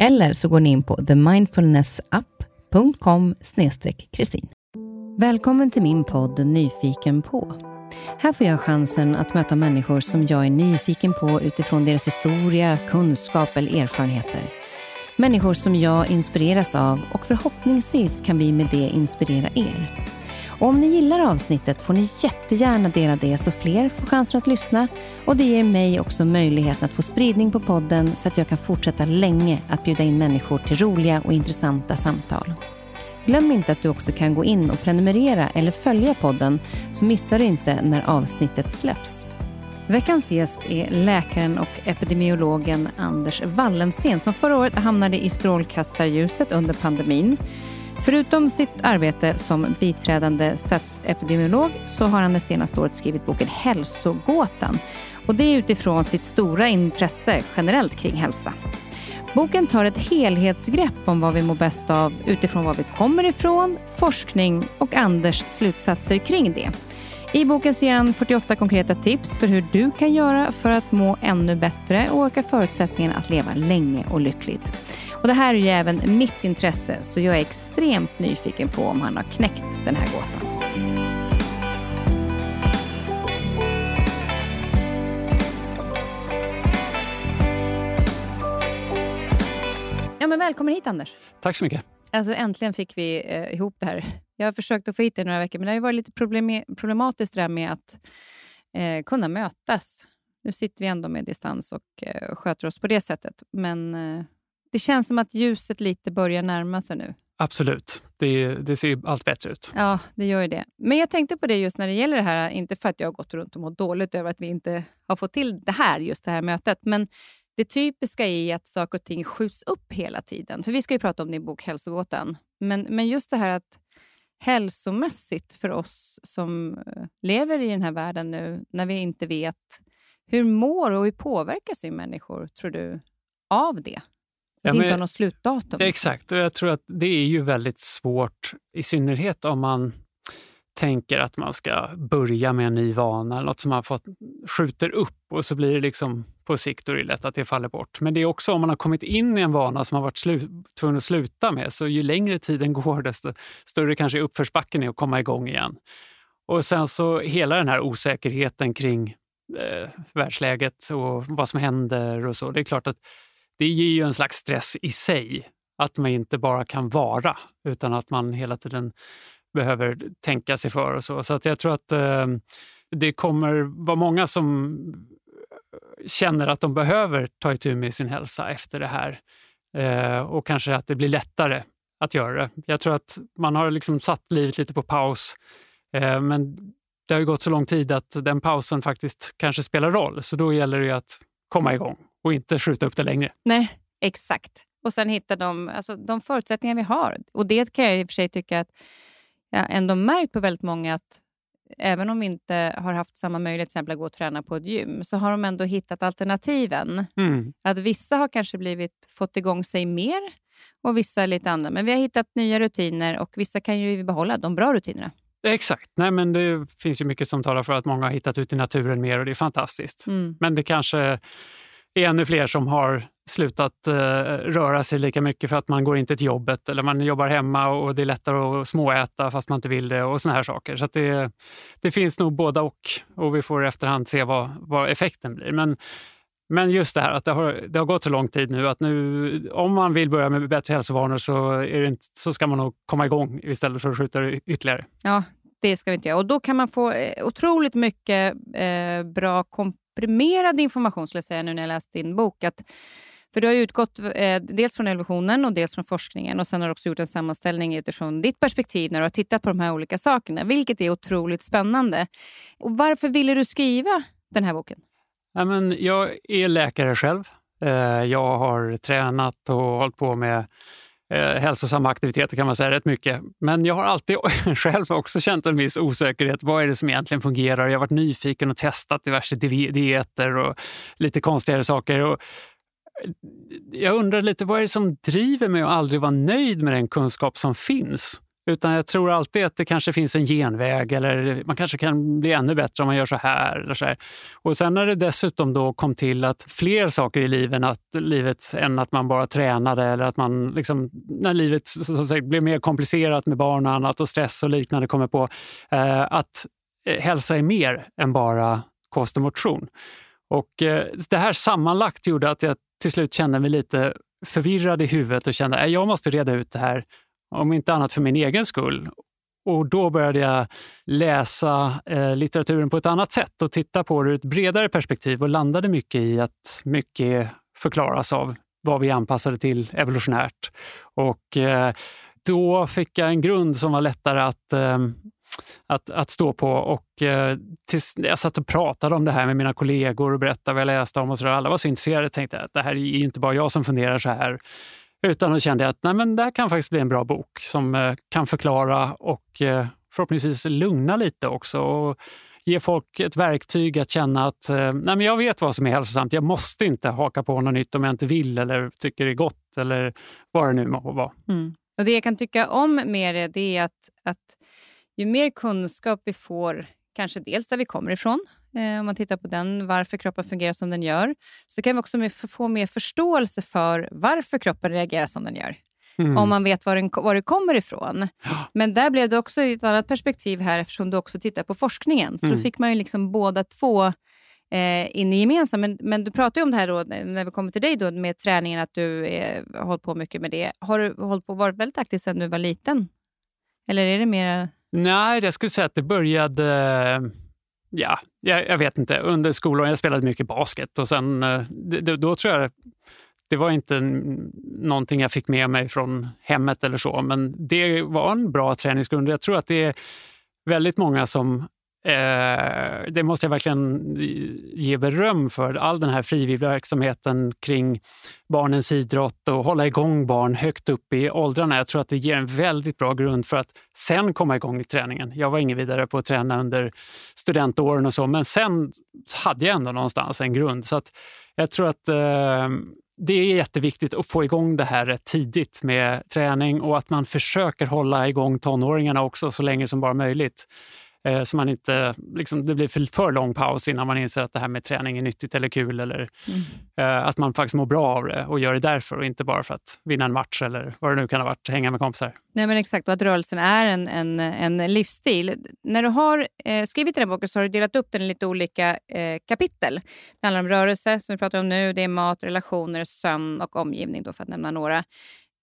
Eller så går ni in på themindfulnessapp.com kristin. Välkommen till min podd Nyfiken på. Här får jag chansen att möta människor som jag är nyfiken på utifrån deras historia, kunskap eller erfarenheter. Människor som jag inspireras av och förhoppningsvis kan vi med det inspirera er. Och om ni gillar avsnittet får ni jättegärna dela det så fler får chansen att lyssna och det ger mig också möjligheten att få spridning på podden så att jag kan fortsätta länge att bjuda in människor till roliga och intressanta samtal. Glöm inte att du också kan gå in och prenumerera eller följa podden så missar du inte när avsnittet släpps. Veckans gäst är läkaren och epidemiologen Anders Wallensten som förra året hamnade i strålkastarljuset under pandemin. Förutom sitt arbete som biträdande statsepidemiolog så har han det senaste året skrivit boken Hälsogåtan. Och det är utifrån sitt stora intresse generellt kring hälsa. Boken tar ett helhetsgrepp om vad vi mår bäst av utifrån var vi kommer ifrån, forskning och Anders slutsatser kring det. I boken så ger han 48 konkreta tips för hur du kan göra för att må ännu bättre och öka förutsättningen att leva länge och lyckligt. Och det här är ju även mitt intresse, så jag är extremt nyfiken på om han har knäckt den här gåtan. Ja, men välkommen hit Anders. Tack så mycket. Alltså äntligen fick vi eh, ihop det här. Jag har försökt att få hit dig några veckor, men det har varit lite problem problematiskt det där med att eh, kunna mötas. Nu sitter vi ändå med distans och eh, sköter oss på det sättet, men eh, det känns som att ljuset lite börjar närma sig nu. Absolut. Det, det ser allt bättre ut. Ja, det gör ju det. Men jag tänkte på det just när det gäller det här, inte för att jag har gått runt och mått dåligt över att vi inte har fått till det här, just det här mötet, men det typiska är att saker och ting skjuts upp hela tiden. För vi ska ju prata om din bok Hälsogåtan. Men, men just det här att hälsomässigt för oss som eh, lever i den här världen nu, när vi inte vet hur mår och hur påverkas vi människor, tror du, av det? Ja, inte har något slutdatum. Exakt, och jag tror att det är ju väldigt svårt, i synnerhet om man tänker att man ska börja med en ny vana eller något som man fått, skjuter upp och så blir det liksom på sikt är det lätt att det faller bort. Men det är också om man har kommit in i en vana som man varit slu, tvungen att sluta med, så ju längre tiden går desto större kanske uppförsbacken är att komma igång igen. Och sen så hela den här osäkerheten kring eh, världsläget och vad som händer och så. Det är klart att det ger ju en slags stress i sig, att man inte bara kan vara, utan att man hela tiden behöver tänka sig för och så. Så att jag tror att eh, det kommer vara många som eh, känner att de behöver ta itu med sin hälsa efter det här. Eh, och kanske att det blir lättare att göra det. Jag tror att man har liksom satt livet lite på paus, eh, men det har gått så lång tid att den pausen faktiskt kanske spelar roll. Så då gäller det att komma igång och inte skjuta upp det längre. Nej, exakt. Och sen hitta de, alltså, de förutsättningar vi har. Och det kan jag i och för sig tycka att jag ändå märkt på väldigt många att även om vi inte har haft samma möjlighet till att gå och träna på ett gym, så har de ändå hittat alternativen. Mm. Att vissa har kanske blivit, fått igång sig mer och vissa lite andra. Men vi har hittat nya rutiner och vissa kan ju behålla de bra rutinerna. Exakt. Nej, men det finns ju mycket som talar för att många har hittat ut i naturen mer och det är fantastiskt. Mm. Men det kanske är ännu fler som har slutat eh, röra sig lika mycket för att man går inte till jobbet eller man jobbar hemma och det är lättare att småäta fast man inte vill det och såna här saker. Så det, det finns nog båda och och vi får i efterhand se vad, vad effekten blir. Men, men just det här att det har, det har gått så lång tid nu att nu, om man vill börja med bättre hälsovanor så, är inte, så ska man nog komma igång istället för att skjuta det ytterligare. Ja, det ska vi inte göra. Och då kan man få eh, otroligt mycket eh, bra komprimerad information, skulle jag säga, nu när jag läst din bok. Att, för du har utgått eh, dels från evolutionen och dels från forskningen och sen har du också gjort en sammanställning utifrån ditt perspektiv när du har tittat på de här olika sakerna, vilket är otroligt spännande. Och varför ville du skriva den här boken? Ja, men jag är läkare själv. Eh, jag har tränat och hållit på med eh, hälsosamma aktiviteter kan man säga rätt mycket. Men jag har alltid själv också känt en viss osäkerhet. Vad är det som egentligen fungerar? Jag har varit nyfiken och testat diverse dieter och lite konstigare saker. Och eh, jag undrar lite, vad är det som driver mig att aldrig vara nöjd med den kunskap som finns? Utan jag tror alltid att det kanske finns en genväg eller man kanske kan bli ännu bättre om man gör så här. Eller så här. Och sen när det dessutom då kom till att fler saker i livet, att livet än att man bara tränade eller att man liksom, när livet så att blev mer komplicerat med barn och annat och stress och liknande kommer på, eh, att eh, hälsa är mer än bara kost och motion. Och eh, det här sammanlagt gjorde att jag till slut kände mig lite förvirrad i huvudet och kände att jag måste reda ut det här om inte annat för min egen skull. Och då började jag läsa eh, litteraturen på ett annat sätt och titta på det ur ett bredare perspektiv och landade mycket i att mycket förklaras av vad vi anpassade till evolutionärt. Och eh, då fick jag en grund som var lättare att eh, att, att stå på. Och eh, tills jag satt och pratade om det här med mina kollegor och berättade vad jag läste om och så där. Alla var så intresserade. Jag tänkte att det här är inte bara jag som funderar så här. Utan då kände jag att nej, men det här kan faktiskt bli en bra bok som eh, kan förklara och eh, förhoppningsvis lugna lite också. Och ge folk ett verktyg att känna att eh, nej, men jag vet vad som är hälsosamt. Jag måste inte haka på något nytt om jag inte vill eller tycker det är gott eller vad det nu må vara. Mm. Och Det jag kan tycka om med det, det är att, att ju mer kunskap vi får, kanske dels där vi kommer ifrån, om man tittar på den, varför kroppen fungerar som den gör, så kan vi också få mer förståelse för varför kroppen reagerar som den gör. Mm. Om man vet var, den, var det kommer ifrån. Men där blev det också ett annat perspektiv här eftersom du också tittar på forskningen. Så mm. då fick man ju liksom båda två eh, in i gemensamt. Men, men du pratade om det här då, när vi kommer till dig då, med träningen, att du eh, har hållit på mycket med det. Har du hållit på varit väldigt aktiv sedan du var liten? Eller är det mer Nej, jag skulle säga att det började, ja, jag, jag vet inte, under skolåren. Jag spelade mycket basket och sen, eh, det, då tror jag det var inte någonting jag fick med mig från hemmet eller så, men det var en bra träningsgrund. Jag tror att det är väldigt många som Eh, det måste jag verkligen ge beröm för. All den här frivilligverksamheten kring barnens idrott och hålla igång barn högt upp i åldrarna. Jag tror att det ger en väldigt bra grund för att sen komma igång i träningen. Jag var ingen vidare på att träna under studentåren och så, men sen hade jag ändå någonstans en grund. Så att jag tror att eh, det är jätteviktigt att få igång det här rätt tidigt med träning och att man försöker hålla igång tonåringarna också så länge som bara möjligt. Eh, så man inte, liksom, det blir för, för lång paus innan man inser att det här med träning är nyttigt eller kul. Eller mm. eh, att man faktiskt mår bra av det och gör det därför och inte bara för att vinna en match eller vad det nu kan ha varit, hänga med kompisar. Nej men Exakt, och att rörelsen är en, en, en livsstil. När du har eh, skrivit den här boken så har du delat upp den i lite olika eh, kapitel. Det handlar om rörelse, som vi pratar om nu. Det är mat, relationer, sömn och omgivning, då, för att nämna några.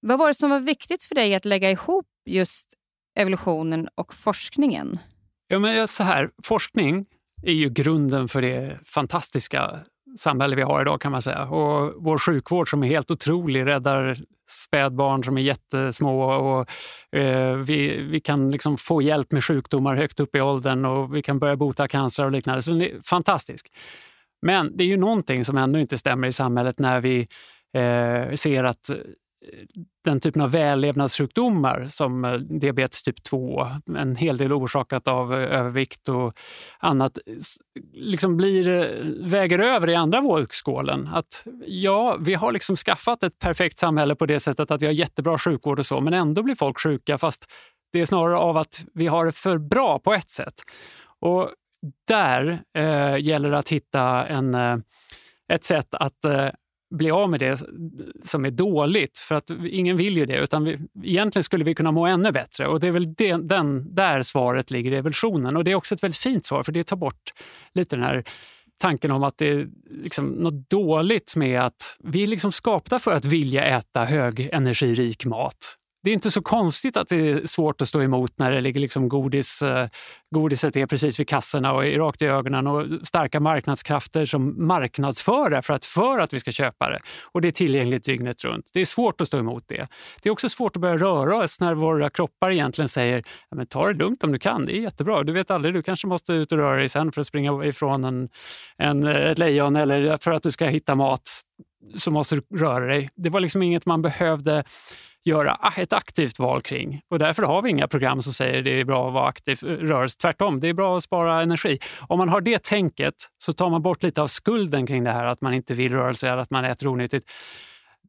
Vad var det som var viktigt för dig att lägga ihop just evolutionen och forskningen? Ja, men så här, forskning är ju grunden för det fantastiska samhälle vi har idag kan man säga. Och vår sjukvård som är helt otrolig räddar spädbarn som är jättesmå och eh, vi, vi kan liksom få hjälp med sjukdomar högt upp i åldern och vi kan börja bota cancer och liknande. Så det är fantastiskt. Men det är ju någonting som ändå inte stämmer i samhället när vi eh, ser att den typen av vällevnadssjukdomar som eh, diabetes typ 2, en hel del orsakat av eh, övervikt och annat, liksom blir, eh, väger över i andra vågskålen. Att ja, vi har liksom skaffat ett perfekt samhälle på det sättet att vi har jättebra sjukvård och så, men ändå blir folk sjuka fast det är snarare av att vi har det för bra på ett sätt. Och där eh, gäller det att hitta en ett sätt att eh, bli av med det som är dåligt. För att ingen vill ju det, utan vi, egentligen skulle vi kunna må ännu bättre. Och det är väl det, den, där svaret ligger i evolutionen. Och det är också ett väldigt fint svar, för det tar bort lite den här tanken om att det är liksom något dåligt med att vi är liksom skapta för att vilja äta högenergirik mat det är inte så konstigt att det är svårt att stå emot när det ligger liksom godis, eh, godiset är precis vid kassorna och är rakt i ögonen och starka marknadskrafter som marknadsför det för att, för att vi ska köpa det. Och det är tillgängligt dygnet runt. Det är svårt att stå emot det. Det är också svårt att börja röra oss när våra kroppar egentligen säger ja, men ta det lugnt om du kan, det är jättebra. Du vet aldrig, du kanske måste ut och röra dig sen för att springa ifrån en, en, ett lejon eller för att du ska hitta mat så måste du röra dig. Det var liksom inget man behövde göra ett aktivt val kring. Och därför har vi inga program som säger det är bra att vara aktiv rörelse. Tvärtom, det är bra att spara energi. Om man har det tänket så tar man bort lite av skulden kring det här att man inte vill röra sig eller att man äter onyttigt.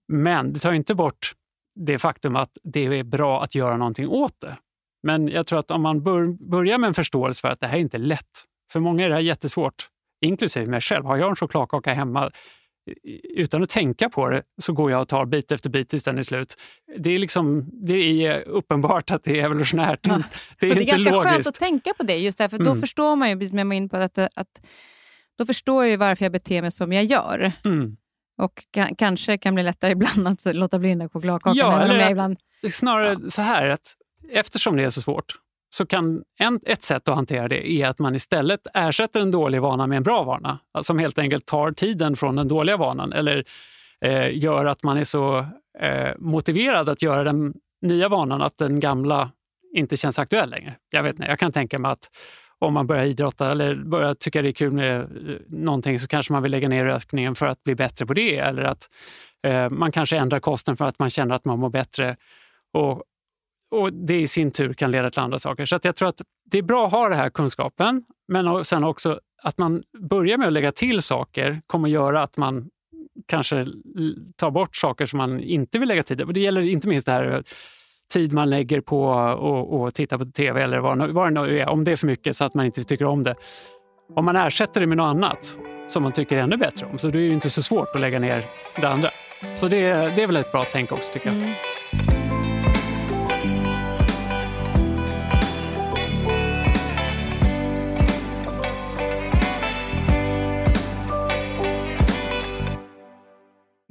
Men det tar inte bort det faktum att det är bra att göra någonting åt det. Men jag tror att om man bör, börjar med en förståelse för att det här är inte lätt. För många är det här jättesvårt, inklusive mig själv. Har jag en chokladkaka hemma utan att tänka på det så går jag och tar bit efter bit tills den är slut. Det är, liksom, det är uppenbart att det är evolutionärt. Ja. Det är, det är inte ganska logiskt. skönt att tänka på det, just därför mm. då förstår man ju, precis som jag var inne på, att, att då förstår jag ju varför jag beter mig som jag gör. Mm. Och kanske kan bli lättare ibland att låta bli den där chokladkakan. Ja, eller ibland... snarare ja. så här att eftersom det är så svårt så kan en, ett sätt att hantera det är att man istället ersätter en dålig vana med en bra vana. Alltså som helt enkelt tar tiden från den dåliga vanan eller eh, gör att man är så eh, motiverad att göra den nya vanan att den gamla inte känns aktuell längre. Jag vet inte, jag kan tänka mig att om man börjar idrotta eller börjar tycka det är kul med eh, någonting så kanske man vill lägga ner rökningen för att bli bättre på det eller att eh, man kanske ändrar kosten för att man känner att man mår bättre. Och och det i sin tur kan leda till andra saker. Så jag tror att det är bra att ha den här kunskapen, men sen också att man börjar med att lägga till saker kommer göra att man kanske tar bort saker som man inte vill lägga tid på. Det gäller inte minst det här eh, tid man lägger på att titta på tv eller vad, vad det nu är, om det är för mycket så att man inte tycker om det. Om man ersätter det med något annat som man tycker ännu bättre om, så då är det inte så svårt att lägga ner det andra. Så det, det är väl ett bra tänk också tycker jag. Mm.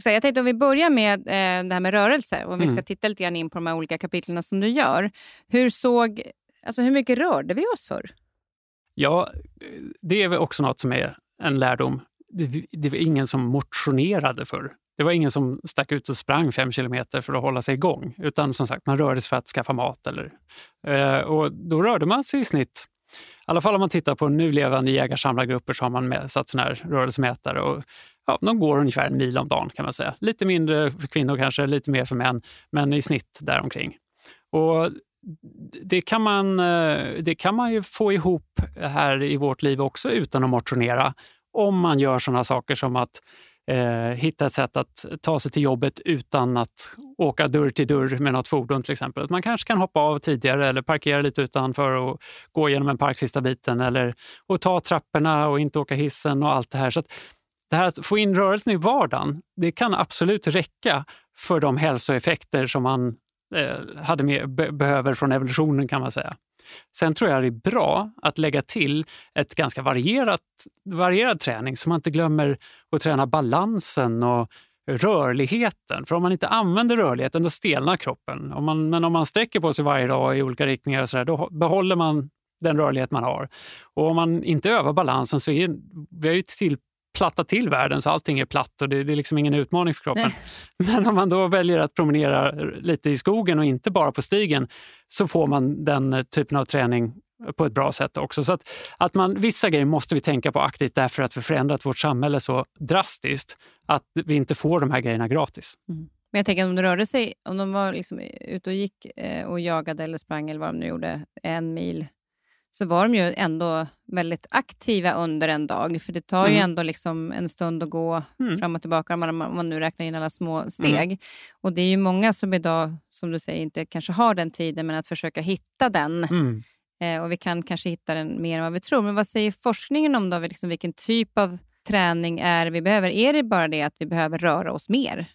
Jag tänkte om vi börjar med eh, det här med rörelse och om vi ska mm. titta lite grann in på de här olika kapitlen som du gör. Hur, såg, alltså hur mycket rörde vi oss för? Ja, det är väl också något som är en lärdom. Det, det var ingen som motionerade förr. Det var ingen som stack ut och sprang fem kilometer för att hålla sig igång, utan som sagt, man rörde sig för att skaffa mat. Eller, eh, och då rörde man sig i snitt i alla fall om man tittar på nu levande jägarsamlargrupper så har man med, satt såna här rörelsemätare och ja, de går ungefär en mil om dagen kan man säga. Lite mindre för kvinnor kanske, lite mer för män, men i snitt däromkring. Och det kan, man, eh, det kan man ju få ihop här i vårt liv också utan att motionera. Om man gör sådana saker som att eh, hitta ett sätt att ta sig till jobbet utan att åka dörr till dörr med något fordon till exempel. Man kanske kan hoppa av tidigare eller parkera lite utanför och gå igenom en park sista biten eller och ta trapporna och inte åka hissen och allt det här. Så det här att få in rörelsen i vardagen, det kan absolut räcka för de hälsoeffekter som man eh, hade med, be, behöver från evolutionen kan man säga. Sen tror jag det är bra att lägga till ett ganska varierat, varierad träning så man inte glömmer att träna balansen och rörligheten. För om man inte använder rörligheten då stelnar kroppen. Om man, men om man sträcker på sig varje dag i olika riktningar och så där, då behåller man den rörlighet man har. Och om man inte övar balansen så är vi har ju till platta till världen så allting är platt och det, det är liksom ingen utmaning för kroppen. Nej. Men om man då väljer att promenera lite i skogen och inte bara på stigen så får man den typen av träning på ett bra sätt också. Så att, att man, vissa grejer måste vi tänka på aktivt därför att vi förändrat vårt samhälle så drastiskt att vi inte får de här grejerna gratis. Mm. Men jag tänker att om de rörde sig, om de var liksom ute och gick eh, och jagade eller sprang eller vad de nu gjorde, en mil så var de ju ändå väldigt aktiva under en dag. För det tar mm. ju ändå liksom en stund att gå mm. fram och tillbaka om man, om man nu räknar in alla små steg. Mm. Och det är ju många som idag, som du säger, inte kanske har den tiden, men att försöka hitta den. Mm. Eh, och vi kan kanske hitta den mer än vad vi tror. Men vad säger forskningen om då, liksom vilken typ av träning är vi behöver? Är det bara det att vi behöver röra oss mer?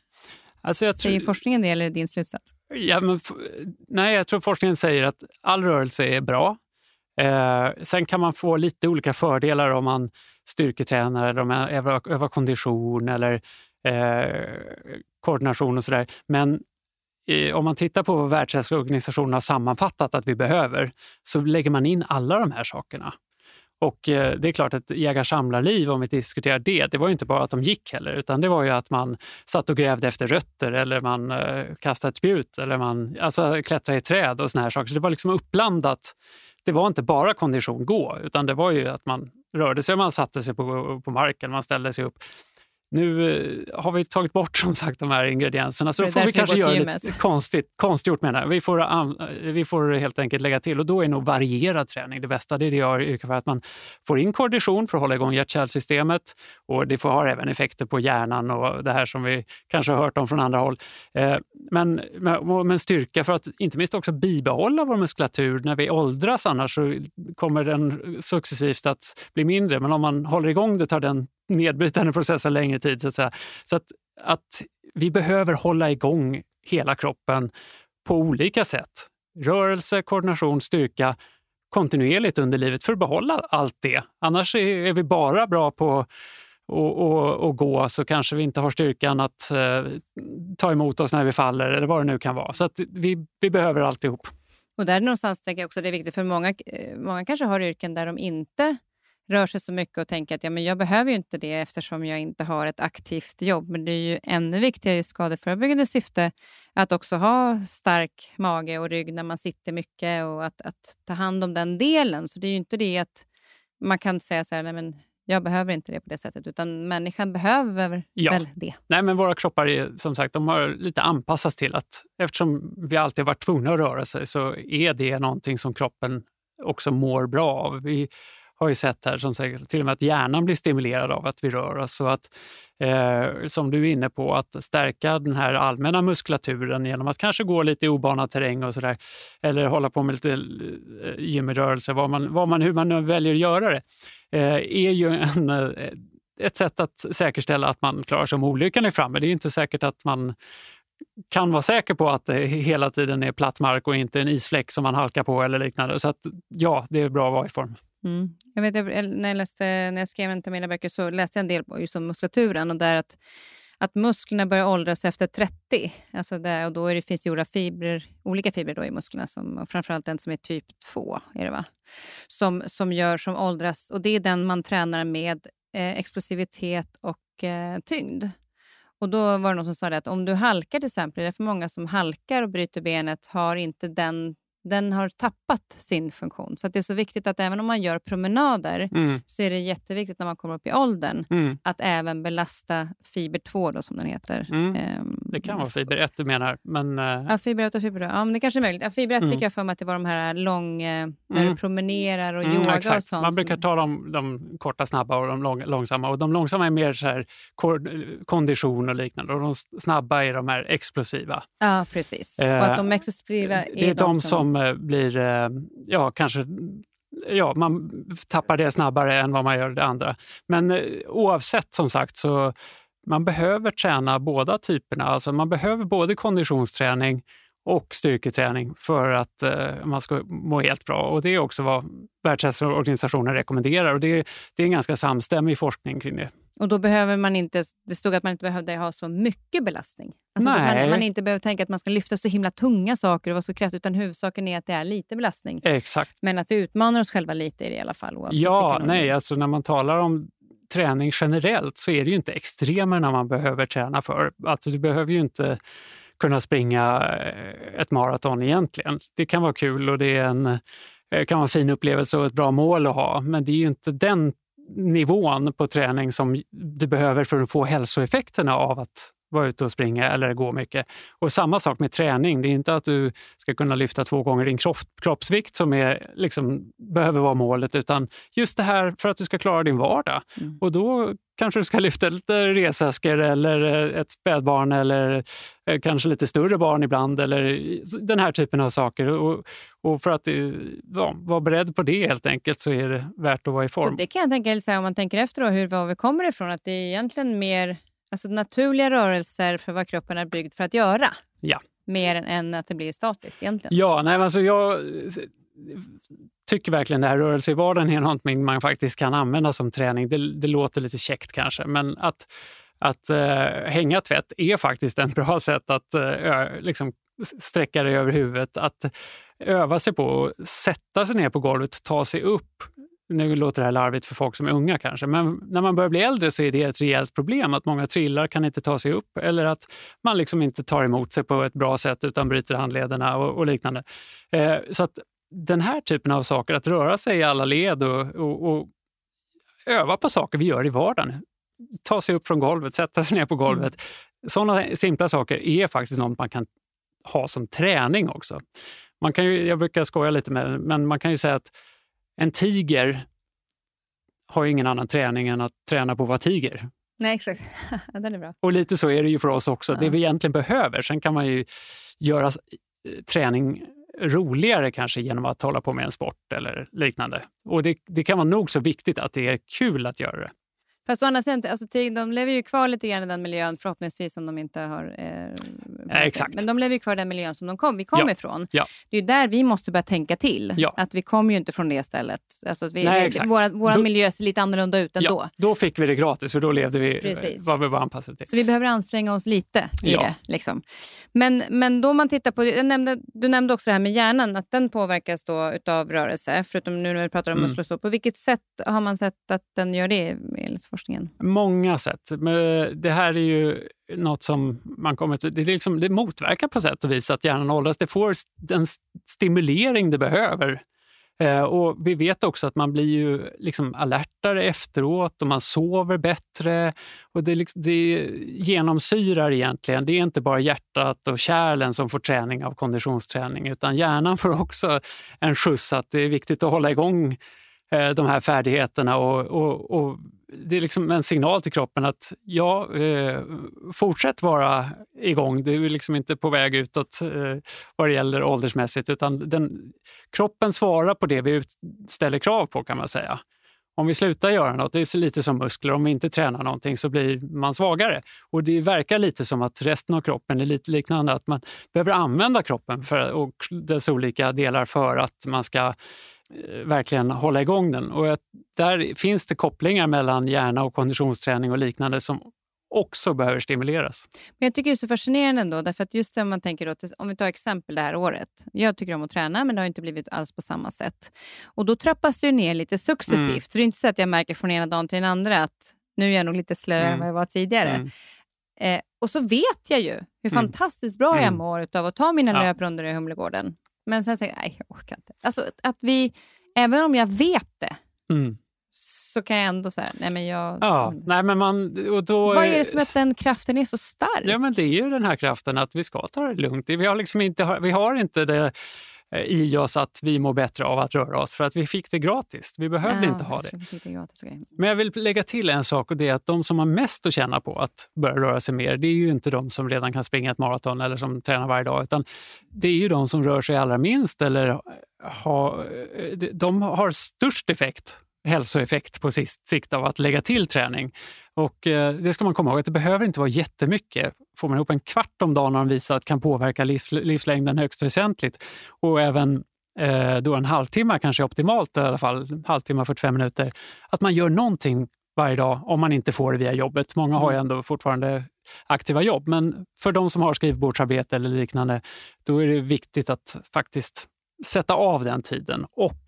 Alltså jag Säger forskningen det eller är det din slutsats? Ja, men, nej, jag tror forskningen säger att all rörelse är bra. Eh, sen kan man få lite olika fördelar om man styrketränar eller om man övar, övar kondition eller eh, koordination och sådär. Men eh, om man tittar på vad Världshälsoorganisationen har sammanfattat att vi behöver så lägger man in alla de här sakerna. Och eh, det är klart att jägar-samlarliv, om vi diskuterar det, det var ju inte bara att de gick heller, utan det var ju att man satt och grävde efter rötter eller man eh, kastade ett spjut eller man alltså, klättrade i träd och såna här saker. Så det var liksom uppblandat. Det var inte bara kondition gå, utan det var ju att man rörde sig, man satte sig på, på marken, man ställde sig upp. Nu eh, har vi tagit bort som sagt de här ingredienserna så då får vi kanske göra lite konstigt, konstgjort menar vi får, vi får helt enkelt lägga till och då är nog varierad träning det bästa. Det är det jag yrkar för, att man får in kondition för att hålla igång hjärt-kärlsystemet och det får ha även effekter på hjärnan och det här som vi kanske har hört om från andra håll. Eh, men, men styrka för att inte minst också bibehålla vår muskulatur när vi åldras annars så kommer den successivt att bli mindre. Men om man håller igång det tar den nedbrytande processen längre tid. Så att, säga. så att, att vi behöver hålla igång hela kroppen på olika sätt. Rörelse, koordination, styrka kontinuerligt under livet för att behålla allt det. Annars är vi bara bra på att och, och, gå så kanske vi inte har styrkan att eh, ta emot oss när vi faller eller vad det nu kan vara. Så att vi, vi behöver alltihop. Och där någonstans tänker jag också det är viktigt för många, eh, många kanske har yrken där de inte rör sig så mycket och tänker att ja, men jag behöver ju inte det eftersom jag inte har ett aktivt jobb. Men det är ju ännu viktigare i skadeförebyggande syfte att också ha stark mage och rygg när man sitter mycket och att, att ta hand om den delen. Så det är ju inte det att man kan säga så här, nej men jag behöver inte det på det sättet, utan människan behöver ja. väl det. Nej, men våra kroppar är, som sagt, de har lite anpassats till att eftersom vi alltid varit tvungna att röra sig så är det någonting som kroppen också mår bra av. Vi har ju sett här som säger, till och med att hjärnan blir stimulerad av att vi rör oss. Så att, eh, som du är inne på, att stärka den här allmänna muskulaturen genom att kanske gå lite i obanad terräng och sådär. Eller hålla på med lite eh, gymrörelse, vad man, vad man, hur man nu väljer att göra det, eh, är ju en, eh, ett sätt att säkerställa att man klarar sig om olyckan är framme. Det är inte säkert att man kan vara säker på att det hela tiden är platt mark och inte en isfläck som man halkar på eller liknande. Så att ja, det är bra att vara i form. Mm. Jag vet, när, jag läste, när jag skrev en av mina böcker så läste jag en del just om muskulaturen och där att, att musklerna börjar åldras efter 30. Alltså där, och då är det, finns det fibrer, olika fibrer då i musklerna, som, framförallt den som är typ 2, är det va? Som, som gör som åldras. Och det är den man tränar med eh, explosivitet och eh, tyngd. Och Då var det någon som sa att om du halkar till exempel, det är för många som halkar och bryter benet har inte den den har tappat sin funktion. Så det är så viktigt att även om man gör promenader mm. så är det jätteviktigt när man kommer upp i åldern mm. att även belasta fiber 2 då, som den heter. Mm. Um, det kan vara fiber 1 du menar. Men, uh... Ja, fiber 1 och fiber 2. Ja, men det kanske är möjligt. Ja, fiber 1 mm. fick jag för mig att det var de här lång... Eh, när du mm. promenerar och mm, yoga exakt. och sånt. Man brukar tala om de korta snabba och de lång, långsamma. Och de långsamma är mer så här kondition och liknande och de snabba är de här explosiva. Ja, precis. Uh, och att de explosiva är, det är de, de som Eh, blir, eh, ja kanske ja, man tappar det snabbare än vad man gör det andra. Men eh, oavsett som sagt så man behöver träna båda typerna. Alltså man behöver både konditionsträning och styrketräning för att eh, man ska må helt bra. Och Det är också vad Världshälsoorganisationen rekommenderar och det, det är en ganska samstämmig forskning kring det. Och då behöver man inte, det stod att man inte behövde ha så mycket belastning. Alltså. Man, man inte behöver tänka att man ska lyfta så himla tunga saker och vara så kraftig, utan huvudsaken är att det är lite belastning. Exakt. Men att vi utmanar oss själva lite i det i alla fall. Ja, nej, alltså när man talar om träning generellt så är det ju inte extremerna man behöver träna för. Alltså du behöver ju inte kunna springa eh, ett maraton egentligen. Det kan vara kul och det är en, eh, kan vara en fin upplevelse och ett bra mål att ha, men det är ju inte den nivån på träning som du behöver för att få hälsoeffekterna av att vara ute och springa eller gå mycket. Och samma sak med träning. Det är inte att du ska kunna lyfta två gånger din kropp, kroppsvikt som är, liksom, behöver vara målet, utan just det här för att du ska klara din vardag. Mm. Och då kanske du ska lyfta lite resväskor eller ett spädbarn eller eh, kanske lite större barn ibland eller den här typen av saker. Och, och för att eh, ja, vara beredd på det helt enkelt så är det värt att vara i form. Och det kan jag tänka, om man tänker efter då, hur var vi kommer ifrån, att det är egentligen mer alltså, naturliga rörelser för vad kroppen är byggd för att göra. Ja. Mer än att det blir statiskt egentligen. Ja, nej, alltså jag tycker verkligen det här rörelse i vardagen är någonting man faktiskt kan använda som träning. Det, det låter lite käckt kanske, men att, att uh, hänga tvätt är faktiskt ett bra sätt att uh, liksom sträcka dig över huvudet. Att öva sig på att sätta sig ner på golvet, ta sig upp. Nu låter det här larvigt för folk som är unga kanske, men när man börjar bli äldre så är det ett rejält problem att många trillar, kan inte ta sig upp eller att man liksom inte tar emot sig på ett bra sätt utan bryter handlederna och, och liknande. Eh, så att den här typen av saker, att röra sig i alla led och, och, och öva på saker vi gör i vardagen. Ta sig upp från golvet, sätta sig ner på golvet. Mm. Sådana simpla saker är faktiskt något man kan ha som träning också. Man kan ju, jag brukar skoja lite med det, men man kan ju säga att en tiger har ingen annan träning än att träna på att vara tiger. Nej, exakt. Den är bra. Och lite så är det ju för oss också. Ja. Det vi egentligen behöver. Sen kan man ju göra eh, träning roligare kanske genom att hålla på med en sport eller liknande. Och det, det kan vara nog så viktigt att det är kul att göra det. Fast å andra sidan, alltså, de lever ju kvar lite grann i den miljön förhoppningsvis om de inte har... Eh, ja, exakt. Men de lever ju kvar i den miljön som de kom, vi kom ja. ifrån. Ja. Det är där vi måste börja tänka till. Ja. Att vi kommer ju inte från det stället. Alltså vi, Nej, vi, vår vår då, miljö ser lite annorlunda ut ändå. Ja, då fick vi det gratis för då levde vi Precis. vad vi var anpassade till. Så vi behöver anstränga oss lite i det. Liksom. Men, men då man tittar på... Nämnde, du nämnde också det här med hjärnan, att den påverkas då utav rörelse. Förutom nu när vi pratar om mm. muskler På vilket sätt har man sett att den gör det enligt forskningen? Många sätt. Men eh, det här är ju något som man kommer till, det, liksom, det motverkar på sätt och vis att hjärnan åldras. Det får den stimulering det behöver. Eh, och Vi vet också att man blir ju liksom alertare efteråt och man sover bättre. Och det, liksom- det genomsyrar egentligen. Det är inte bara hjärtat och kärlen som får träning av konditionsträning utan hjärnan får också en skjuts att det är viktigt att hålla igång Eh, de här färdigheterna och, och, och det är liksom en signal till kroppen att ja, eh, fortsätt vara igång. Du är liksom inte på väg utåt eh, vad det gäller åldersmässigt utan den, kroppen svarar på det vi ställer krav på kan man säga. Om vi slutar göra något, det är lite som muskler, om vi inte tränar någonting så blir man svagare. Och det verkar lite som att resten av kroppen är lite liknande, att man behöver använda kroppen för, och dess olika delar för att man ska Eh, verkligen hålla igång den. Och där finns det kopplingar mellan hjärna och konditionsträning och liknande som också behöver stimuleras. Men Jag tycker det är så fascinerande ändå, därför att just man tänker då, om vi tar exempel det här året. Jag tycker om att träna, men det har inte blivit alls på samma sätt. Och då trappas det ner lite successivt. Mm. Så det är inte så att jag märker från ena dagen till den andra att nu är jag nog lite slöare mm. än vad jag var tidigare. Mm. Eh, och så vet jag ju hur mm. fantastiskt bra jag mm. mår av att ta mina ja. löprundor i Humlegården. Men sen säger jag, nej jag orkar inte. Alltså att vi, även om jag vet det, mm. så kan jag ändå säga, nej men jag... Ja, nej men man, och då, Vad är det som att den kraften är så stark? Ja men det är ju den här kraften att vi ska ta det lugnt. Vi har, liksom inte, vi har inte det i oss att vi mår bättre av att röra oss för att vi fick det gratis. Vi behövde ja, inte ha det. det gratis, okay. Men jag vill lägga till en sak och det är att de som har mest att tjäna på att börja röra sig mer, det är ju inte de som redan kan springa ett maraton eller som tränar varje dag, utan det är ju de som rör sig allra minst eller har, eh, de har störst effekt hälsoeffekt på sikt av att lägga till träning. Och eh, Det ska man komma ihåg, att det behöver inte vara jättemycket. Får man ihop en kvart om dagen har de visat att kan påverka livs, livslängden högst väsentligt. Och även eh, då en halvtimme kanske är optimalt, i alla fall halvtimme, 45 minuter. Att man gör någonting varje dag om man inte får det via jobbet. Många har ju mm. ändå fortfarande aktiva jobb, men för de som har skrivbordsarbete eller liknande, då är det viktigt att faktiskt sätta av den tiden och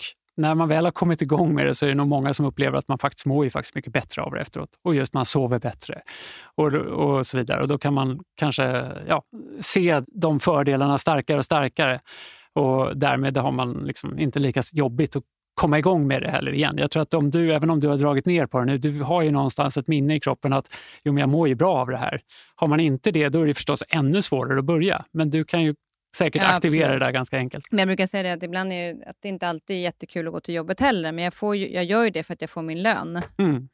när man väl har kommit igång med det så är det nog många som upplever att man faktiskt mår ju faktiskt mycket bättre av det efteråt. Och just man sover bättre och, och så vidare. Och då kan man kanske ja, se de fördelarna starkare och starkare. Och därmed har man liksom inte lika jobbigt att komma igång med det heller igen. Jag tror att om du, även om du har dragit ner på det nu, du har ju någonstans ett minne i kroppen att jo, men jag mår ju bra av det här. Har man inte det, då är det förstås ännu svårare att börja. Men du kan ju säkert ja, aktivera absolut. det där ganska enkelt. Men jag brukar säga det att ibland är det, att det inte alltid är jättekul att gå till jobbet heller, men jag, får jag gör ju det för att jag får min lön. Mm.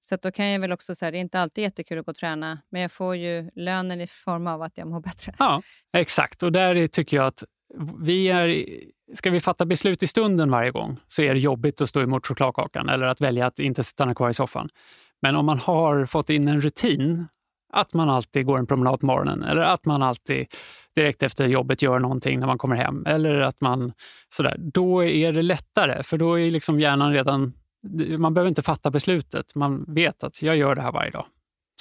Så då kan jag väl också säga, det är inte alltid jättekul att gå och träna, men jag får ju lönen i form av att jag mår bättre. Ja, exakt. Och där tycker jag att vi är, ska vi fatta beslut i stunden varje gång så är det jobbigt att stå emot chokladkakan eller att välja att inte stanna kvar i soffan. Men om man har fått in en rutin, att man alltid går en promenad på morgonen eller att man alltid direkt efter jobbet gör någonting när man kommer hem eller att man sådär, då är det lättare för då är liksom hjärnan redan man behöver inte fatta beslutet. Man vet att jag gör det här varje dag.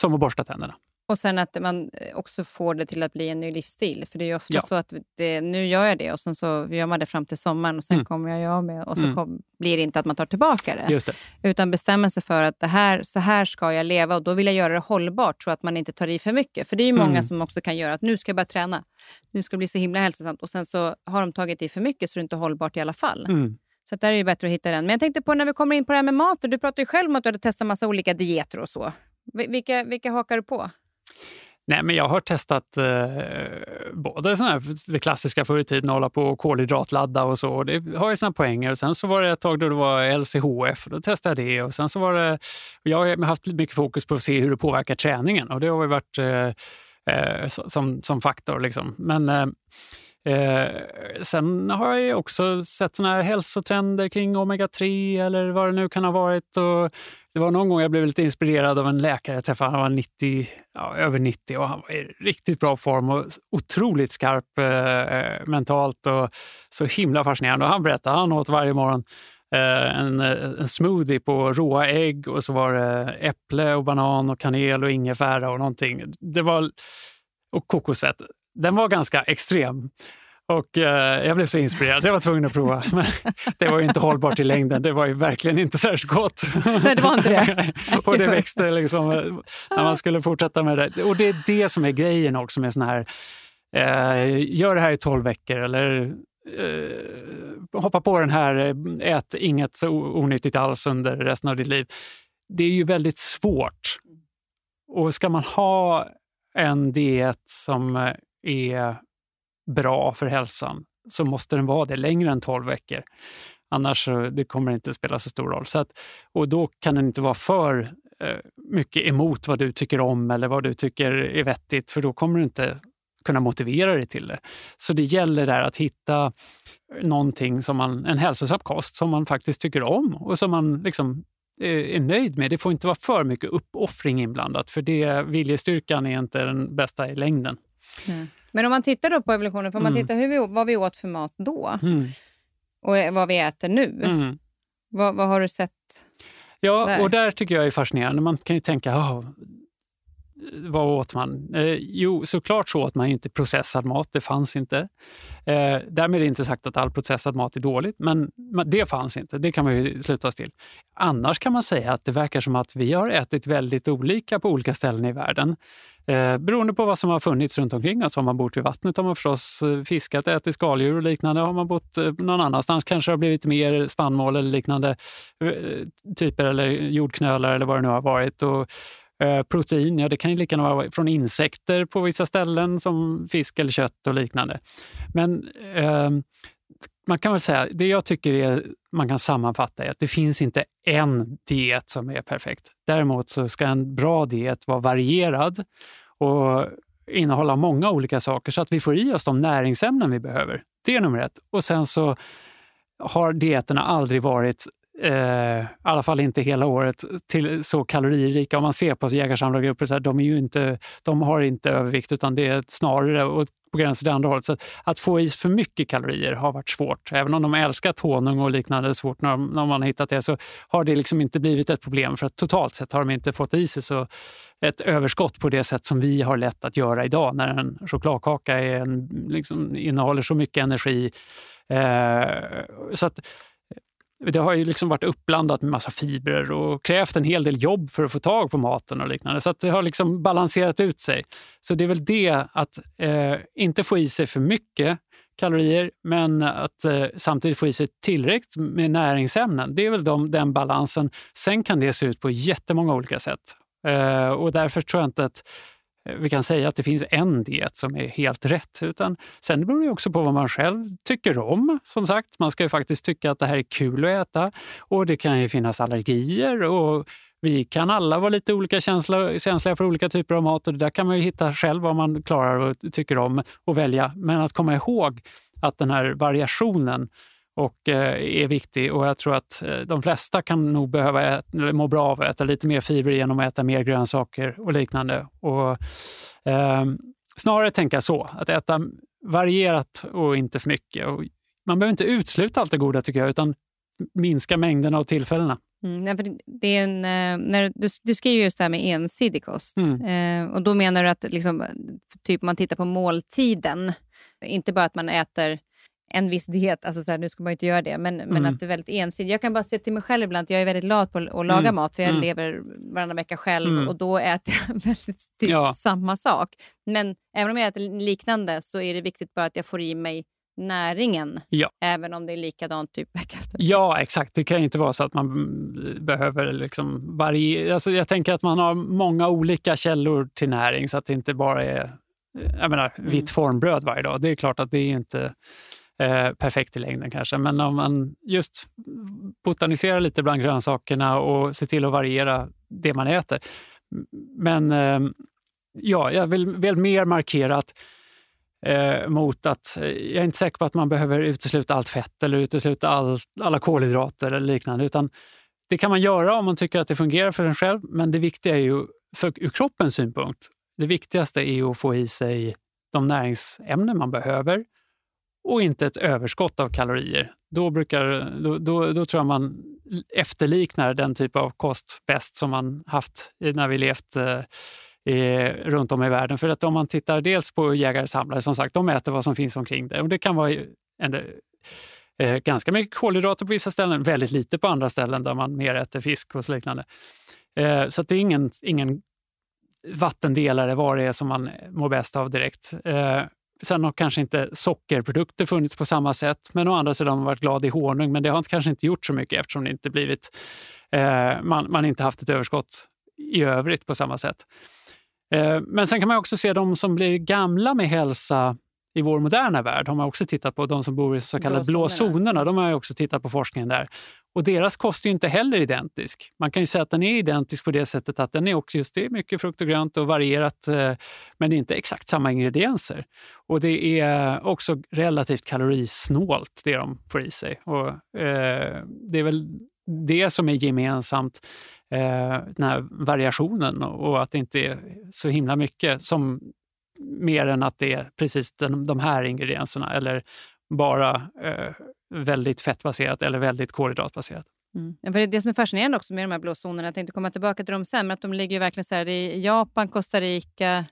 Som att borsta tänderna. Och sen att man eh, också får det till att bli en ny livsstil. För det är ju ofta ja. så att det, nu gör jag det och sen så gör man det fram till sommaren och sen mm. kommer jag göra med och så mm. kom, blir det inte att man tar tillbaka det. Det. Utan bestämmer sig för att det här, så här ska jag leva och då vill jag göra det hållbart så att man inte tar i för mycket. För det är ju många mm. som också kan göra att nu ska jag börja träna. Nu ska det bli så himla hälsosamt och sen så har de tagit i för mycket så det är inte hållbart i alla fall. Mm. Så där är det bättre att hitta den. Men jag tänkte på när vi kommer in på det här med maten. Du pratade ju själv om att du hade testat massa olika dieter och så. Vilka, vilka hakar du på? Nej, men jag har testat eh, både såna här, det klassiska förr i tiden, hålla på och kolhydratladda och så. Det har ju sina poänger. Och sen så var det ett tag då det var LCHF, och då testade jag det. Och sen så var det, jag har haft mycket fokus på att se hur det påverkar träningen och det har ju varit eh, eh, som, som faktor. Liksom. Men eh, Eh, sen har jag också sett såna här hälsotrender kring omega-3 eller vad det nu kan ha varit. Och det var någon gång jag blev lite inspirerad av en läkare jag träffade. Han var 90, ja, över 90 och han var i riktigt bra form och otroligt skarp eh, mentalt och så himla fascinerande. Och han berättade att han åt varje morgon eh, en, eh, en, smoothie på råa ägg och så var det äpple och banan och kanel och ingefära och någonting. Det var, och kokosfett den var ganska extrem. Och eh, jag blev så inspirerad så jag var tvungen att prova. Men det var ju inte hållbart i längden. Det var ju verkligen inte särskilt gott. Nej, det var inte det. och det växte liksom när man skulle fortsätta med det. Och det är det som är grejen också med sån här, eh, gör det här i tolv veckor eller eh, hoppa på den här, ät inget onyttigt alls under resten av ditt liv. Det är ju väldigt svårt. Och ska man ha en diet som är bra för hälsan så måste den vara det längre än 12 veckor. Annars det kommer det inte spela så stor roll. Så att, och då kan den inte vara för eh, mycket emot vad du tycker om eller vad du tycker är vettigt, för då kommer du inte kunna motivera dig till det. Så det gäller där att hitta någonting som man, en hälsosam kost som man faktiskt tycker om och som man liksom eh, är nöjd med. Det får inte vara för mycket uppoffring inblandat, för det, viljestyrkan är inte den bästa i längden. Mm. Men om man tittar då på evolutionen, får man mm. titta hur vi, vad vi åt för mat då mm. och vad vi äter nu. Mm. Vad, vad, har du sett? Ja, där? och där tycker jag är fascinerande. Man kan ju tänka, oh, vad åt man? Eh, jo, såklart så åt man inte processad mat, det fanns inte. Eh, därmed är det inte sagt att all processad mat är dåligt, men det fanns inte. Det kan man ju sluta oss till. Annars kan man säga att det verkar som att vi har ätit väldigt olika på olika ställen i världen. Eh, beroende på vad som har funnits runt omkring oss. Har man bott vid vattnet har man förstås eh, fiskat, ätit skaldjur och liknande. Har man bott eh, någon annanstans kanske det har blivit mer spannmål eller liknande eh, typer eller jordknölar eller vad det nu har varit. Och, eh, protein, ja det kan ju lika gärna vara från insekter på vissa ställen som fisk eller kött och liknande. Men eh, man kan väl säga, det jag tycker är, man kan sammanfatta är att det finns inte en diet som är perfekt. Däremot så ska en bra diet vara varierad och innehålla många olika saker så att vi får i oss de näringsämnen vi behöver. Det är nummer ett. Och sen så har dieterna aldrig varit eh, i alla fall inte hela året, till så kaloririka. Om man ser på jägarsamlargrupper, de, de har inte övervikt utan det är snarare på gränsen till andra hållet. Så att få i för mycket kalorier har varit svårt. Även om de älskat honung och liknande, svårt när, när man har hittat det, så har det liksom inte blivit ett problem. För att totalt sett har de inte fått i sig så ett överskott på det sätt som vi har lätt att göra idag när en chokladkaka är en, liksom, innehåller så mycket energi. Eh, så att det har ju liksom varit uppblandat med massa fibrer och krävt en hel del jobb för att få tag på maten och liknande. Så det har liksom balanserat ut sig. Så det är väl det att eh, inte få i sig för mycket kalorier men att eh, samtidigt få i sig tillräckligt med näringsämnen. Det är väl de, den balansen. Sen kan det se ut på jättemånga olika sätt. Eh, och därför tror jag inte att Eh, vi kan säga att det finns en diet som är helt rätt. Utan sen beror det också på vad man själv tycker om. Som sagt, man ska ju faktiskt tycka att det här är kul att äta. Och det kan ju finnas allergier och vi kan alla vara lite olika känsla, känsliga för olika typer av mat och det där kan man ju hitta själv vad man klarar och tycker om och välja. Men att komma ihåg att den här variationen och, eh, är viktig och jag tror att eh, de flesta kan nog behöva äta, må bra av att äta lite mer fiber genom att äta mer grönsaker och liknande. Och, eh, snarare tänka så, att äta varierat och inte för mycket. Och man behöver inte utesluta allt det goda tycker jag, utan minska mängderna och tillfällena. Mm, det är en, eh, när du, du skriver just det här med ensidig kost. Mm. Eh, och Då menar du att liksom, typ man tittar på måltiden. Inte bara att man äter en viss diet, alltså så här, nu ska man inte göra det, men, mm. men att det är väldigt ensidigt. Jag kan bara se till mig själv ibland att jag är väldigt lat på att laga mm. mat, för jag mm. lever varannan vecka själv mm. och då äter jag väldigt typ ja. samma sak. Men även om jag äter liknande så är det viktigt bara att jag får i mig näringen, ja. även om det är likadant typ vecka efter Ja, exakt. Det kan inte vara så att man behöver liksom variera. Alltså jag tänker att man har många olika källor till näring så att det inte bara är jag menar, mm. vitt formbröd varje dag. Det är klart att det är inte eh, perfekt i längden kanske, men om man just botaniserar lite bland grönsakerna och ser till att variera det man äter. Men eh, ja, jag vill väl mer markera att eh, mot att eh, jag är inte säker på att man behöver utesluta allt fett eller utesluta all, alla kolhydrater eller liknande. Utan det kan man göra om man tycker att det fungerar för en själv, men det viktiga är ju för, ur kroppens synpunkt, det viktigaste är ju att få i sig de näringsämnen man behöver och inte ett överskott av kalorier. Då, brukar, då, då, då tror jag man efterliknar den typ av kost bäst som man haft när vi levt eh, runt om i världen. För att om man tittar dels på jägare samlare, som sagt, de äter vad som finns omkring det. Och det kan vara en, eh, ganska mycket kolhydrater på vissa ställen, väldigt lite på andra ställen där man mer äter fisk och så liknande. Eh, så det är ingen, ingen vattendelare vad det är som man mår bäst av direkt. Eh, sen har kanske inte sockerprodukter funnits på samma sätt, men å andra sidan har man varit glad i honung, men det har kanske inte gjort så mycket eftersom det inte blivit, eh, man, man inte haft ett överskott i övrigt på samma sätt. Eh, men sen kan man också se de som blir gamla med hälsa i vår moderna värld har man också tittat på. De som bor i så kallade blå zonerna, de har också tittat på forskningen där. Och deras kost är inte heller identisk. Man kan ju säga att den är identisk på det sättet att den är också just det, mycket frukt och grönt och varierat, eh, men inte exakt samma ingredienser. Och det är också relativt kalorisnålt det de får i sig. Och, eh, det är väl det som är gemensamt eh, den här variationen och att det inte är så himla mycket som mer än att det är precis den, de här ingredienserna eller bara eh, väldigt fettbaserat eller väldigt kolhydratbaserat. Mm. För det det som är fascinerande också med de här blåzonerna, jag tänkte komma tillbaka till dem sen, men att de ligger verkligen så här i Japan, Costa Rica,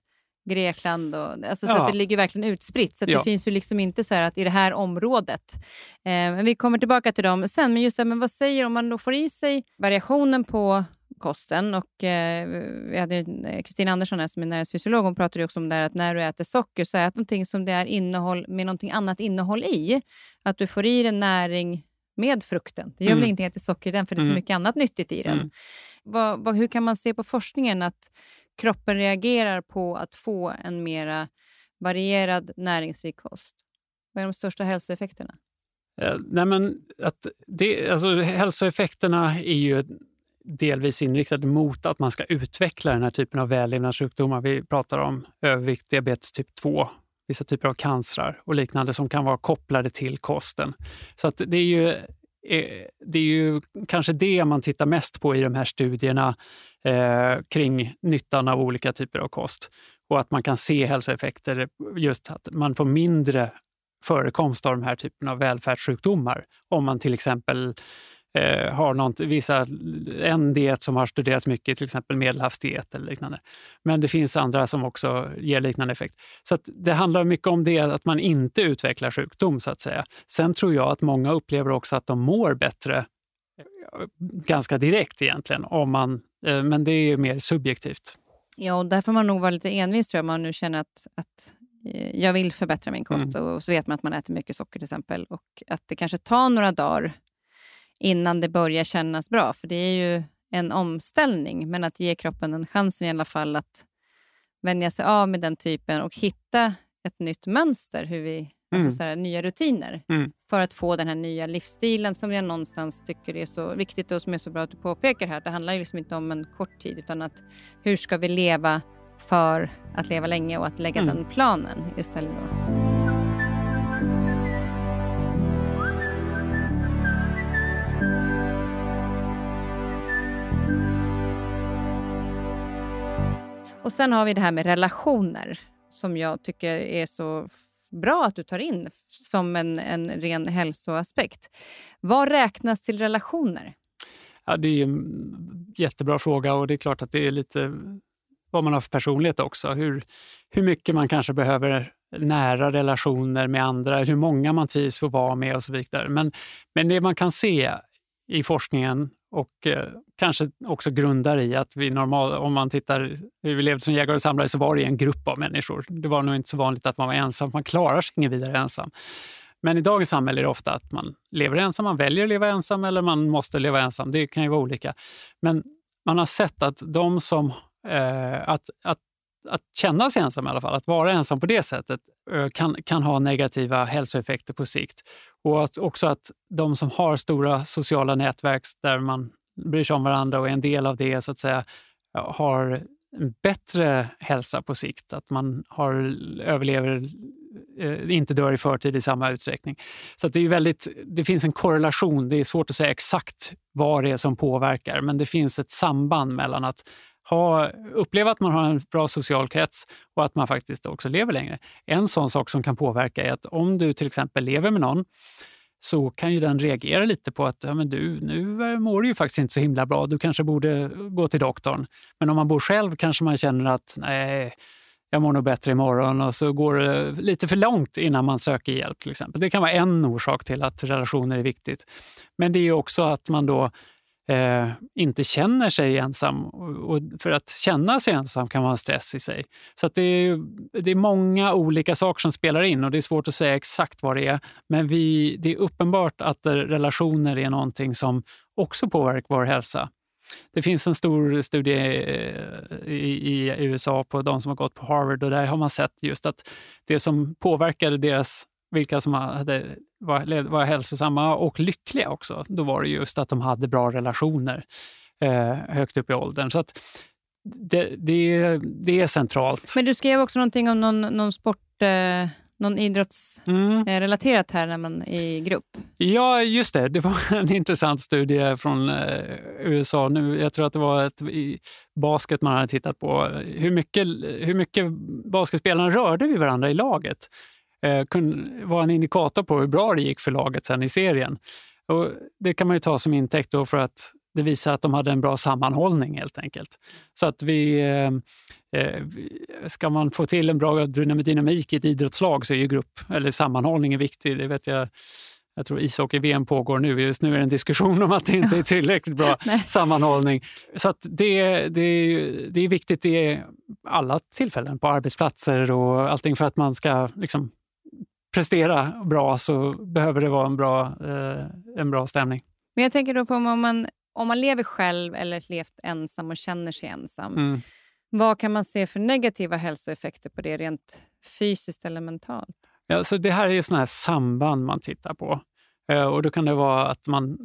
Grekland. Och, alltså, ja. Så det ligger verkligen utspritt. Så ja. det finns ju liksom inte så att i det här området. Eh, men vi kommer tillbaka till dem sen. Men just det, men vad säger om man då får i sig variationen på kosten. Och, eh, vi hade eh, Kristina Andersson här, som är näringsfysiolog. Hon pratade också om det att när du äter socker, så ät någonting som det är innehåll med någonting annat innehåll i. Att du får i dig näring med frukten. Det gör mm. väl ingenting att det är socker i den, för det är så mm. mycket annat nyttigt i den. Mm. Vad, vad, hur kan man se på forskningen att kroppen reagerar på att få en mera varierad näringsrik kost? Vad är de största hälsoeffekterna? Eh, nej men att det, alltså, hälsoeffekterna är ju delvis inriktade mot att man ska utveckla den här typen av vällevnadssjukdomar. Vi pratar om övervikt, diabetes typ 2, vissa typer av cancrar och liknande som kan vara kopplade till kosten. Så att det är ju eh, det är ju kanske det man tittar mest på i de här studierna eh, kring nyttan av olika typer av kost. Och att man kan se hälsoeffekter, just att man får mindre förekomst av de här typerna av välfärdssjukdomar om man till exempel eh, har något, vissa, en diet som har studerats mycket, till exempel medelhavsdiet eller liknande. Men det finns andra som också ger liknande effekt. Så det handlar mycket om det, att man inte utvecklar sjukdom så att säga. Sen tror jag att många upplever också att de mår bättre eh, ganska direkt egentligen, om man, eh, men det är mer subjektivt. Ja, och där får man nog vara lite envis tror jag, om man nu känner att, att eh, jag vill förbättra min kost mm. och så vet man att man äter mycket socker till exempel och att det kanske tar några dagar innan det börjar kännas bra. För det är ju en omställning, men att ge kroppen en chans i alla fall att vänja sig av med den typen och hitta ett nytt mönster, hur vi, alltså mm. alltså så här, nya rutiner, mm. för att få den här nya livsstilen som jag någonstans tycker är så viktigt och som är så bra att du påpekar här. Det handlar ju liksom inte om en kort tid, utan att hur ska vi leva för att leva länge och att lägga mm. den planen istället. Då. Och Sen har vi det här med relationer som jag tycker är så bra att du tar in som en, en ren hälsoaspekt. Vad räknas till relationer? Ja, det är en jättebra fråga och det är klart att det är lite vad man har för personlighet också. Hur, hur mycket man kanske behöver nära relationer med andra, hur många man trivs att vara med och så vidare. Men, men det man kan se i forskningen och eh, kanske också grundar i att vi normalt, om man tittar hur vi levde som jägare och samlare så var det en grupp av människor. Det var nog inte så vanligt att man var ensam, man klarar sig ingen vidare ensam. Men i dagens samhälle är det ofta att man lever ensam, man väljer att leva ensam eller man måste leva ensam. Det kan ju vara olika. Men man har sett att de som... Eh, att, att, att känna sig ensam i alla fall, att vara ensam på det sättet kan, kan ha negativa hälsoeffekter på sikt. Och att också att de som har stora sociala nätverk där man bryr sig om varandra och är en del av det, så att säga, har en bättre hälsa på sikt. Att man har, överlever, eh, inte dör i förtid i samma utsträckning. Så det, är väldigt, det finns en korrelation. Det är svårt att säga exakt vad det är som påverkar, men det finns ett samband mellan att ha, uppleva att man har en bra social krets och att man faktiskt också lever längre. En sån sak som kan påverka är att om du till exempel lever med någon så kan ju den reagera lite på att ja, men du, nu mår du ju faktiskt inte så himla bra, du kanske borde gå till doktorn. Men om man bor själv kanske man känner att nej, jag mår nog bättre imorgon och så går det lite för långt innan man söker hjälp till exempel. Det kan vara en orsak till att relationer är viktigt. Men det är också att man då eh, inte känner sig ensam. Och, för att känna sig ensam kan vara en stress i sig. Så det, är, det är många olika saker som spelar in och det är svårt att säga exakt vad det är. Men vi, det är uppenbart att relationer är någonting som också påverkar vår hälsa. Det finns en stor studie eh, i, USA på de som har gått på Harvard och där har man sett just att det som påverkade deras vilka som hade, var, var hälsosamma och lyckliga också, då var det just att de hade bra relationer eh, högt upp i åldern. Så att det, det, det är centralt. Men du skrev också någonting om någon, någon sport... Eh någon idrottsrelaterat mm. här när man i grupp? Ja, just det. Det var en intressant studie från eh, USA. Nu, jag tror att det var ett, i basket man hade tittat på. Hur mycket, hur mycket basketspelarna rörde vid varandra i laget eh, vara en indikator på hur bra det gick för laget sen i serien. Och det kan man ju ta som intäkt då för att det visar att de hade en bra sammanhållning helt enkelt. Så att vi, eh, eh ska man få till en bra dynamik i ett idrottslag så är ju grupp eller sammanhållning viktig. Det vet jag jag tror ishockey-VM pågår nu. Just nu är det en diskussion om att det inte är tillräckligt bra sammanhållning. Så att det, det, det är viktigt i alla tillfällen, på arbetsplatser och allting för att man ska liksom prestera bra så behöver det vara en bra, eh, en bra stämning. Men jag tänker då på om man, om man lever själv eller levt ensam och känner sig ensam. Mm. Vad kan man se för negativa hälsoeffekter på det rent fysiskt eller mentalt? Ja, så det här är såna här samband man tittar på. Eh, och Då kan det vara att man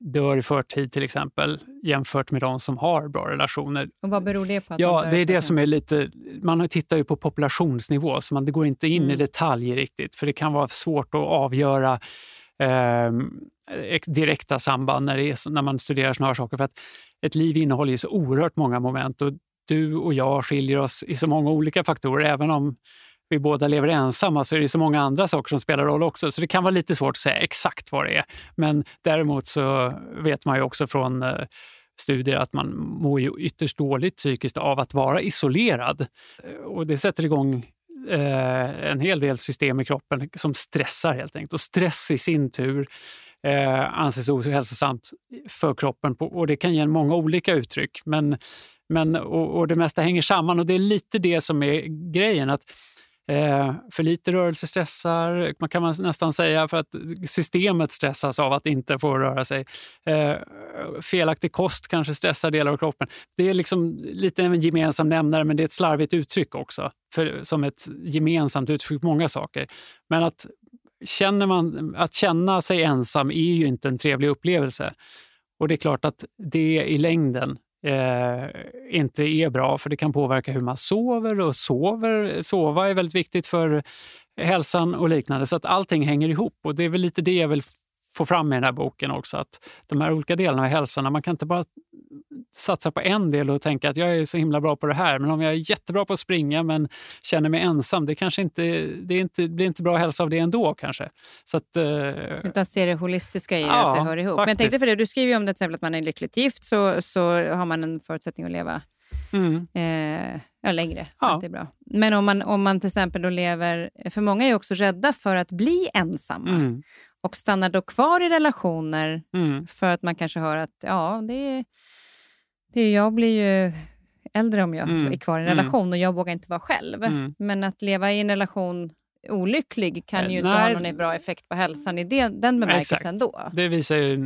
dör i förtid till exempel jämfört med de som har bra relationer. Och Vad beror det på? Ja, det är det som är lite... Man tittar ju på populationsnivå, så man, det går inte in mm. i detalj riktigt, för det kan vara svårt att avgöra eh, direkta samband när, är, när man studerar såna här saker. För att ett liv innehåller ju så oerhört många moment och du och jag skiljer oss i så många olika faktorer, även om vi båda lever ensamma så är det så många andra saker som spelar roll också. Så det kan vara lite svårt att säga exakt vad det är. Men däremot så vet man ju också från eh, studier att man mår ju ytterst dåligt psykiskt av att vara isolerad. Eh, och det sätter igång eh, en hel del system i kroppen som stressar helt enkelt. Och stress i sin tur eh, anses ohälsosamt för kroppen på, och det kan ge många olika uttryck. Men, men, och, och det mesta hänger samman och det är lite det som är grejen. att Eh, för lite rörelse stressar, man kan man nästan säga, för att systemet stressas av att inte få röra sig. Eh, felaktig kost kanske stressar delar av kroppen. Det är liksom lite en gemensam nämnare, men det är ett slarvigt uttryck också, för, som ett gemensamt uttryck för många saker. Men att, känner man, att känna sig ensam är ju inte en trevlig upplevelse. Och det är klart att det i längden eh, inte är bra, för det kan påverka hur man sover och sover. Sova är väldigt viktigt för hälsan och liknande, så att allting hänger ihop. Och det är väl lite det jag vill få fram i den här boken också, att de här olika delarna av hälsan, man kan inte bara satsa på en del och tänka att jag är så himla bra på det här, men om jag är jättebra på att springa men känner mig ensam, det kanske inte, det är inte, blir inte bra hälsa av det ändå kanske. Så att, uh, Utan se det holistiska i det, ja, att det hör ihop. Faktiskt. Men jag tänkte för det, du skriver ju om det till exempel att man är lyckligt gift så, så har man en förutsättning att leva Mm. Eh, ja, längre. Ja. Det är bra. Men om man, om man till exempel då lever... För många är också rädda för att bli ensamma. Mm och stannar då kvar i relationer mm. för att man kanske hör att ja, det är, det är, jag blir ju äldre om jag mm. är kvar i en mm. relation och jag vågar inte vara själv. Mm. Men att leva i en relation olycklig kan ju inte ha någon bra effekt på hälsan i det, den bemärkelsen Exakt. då. Det visar ju,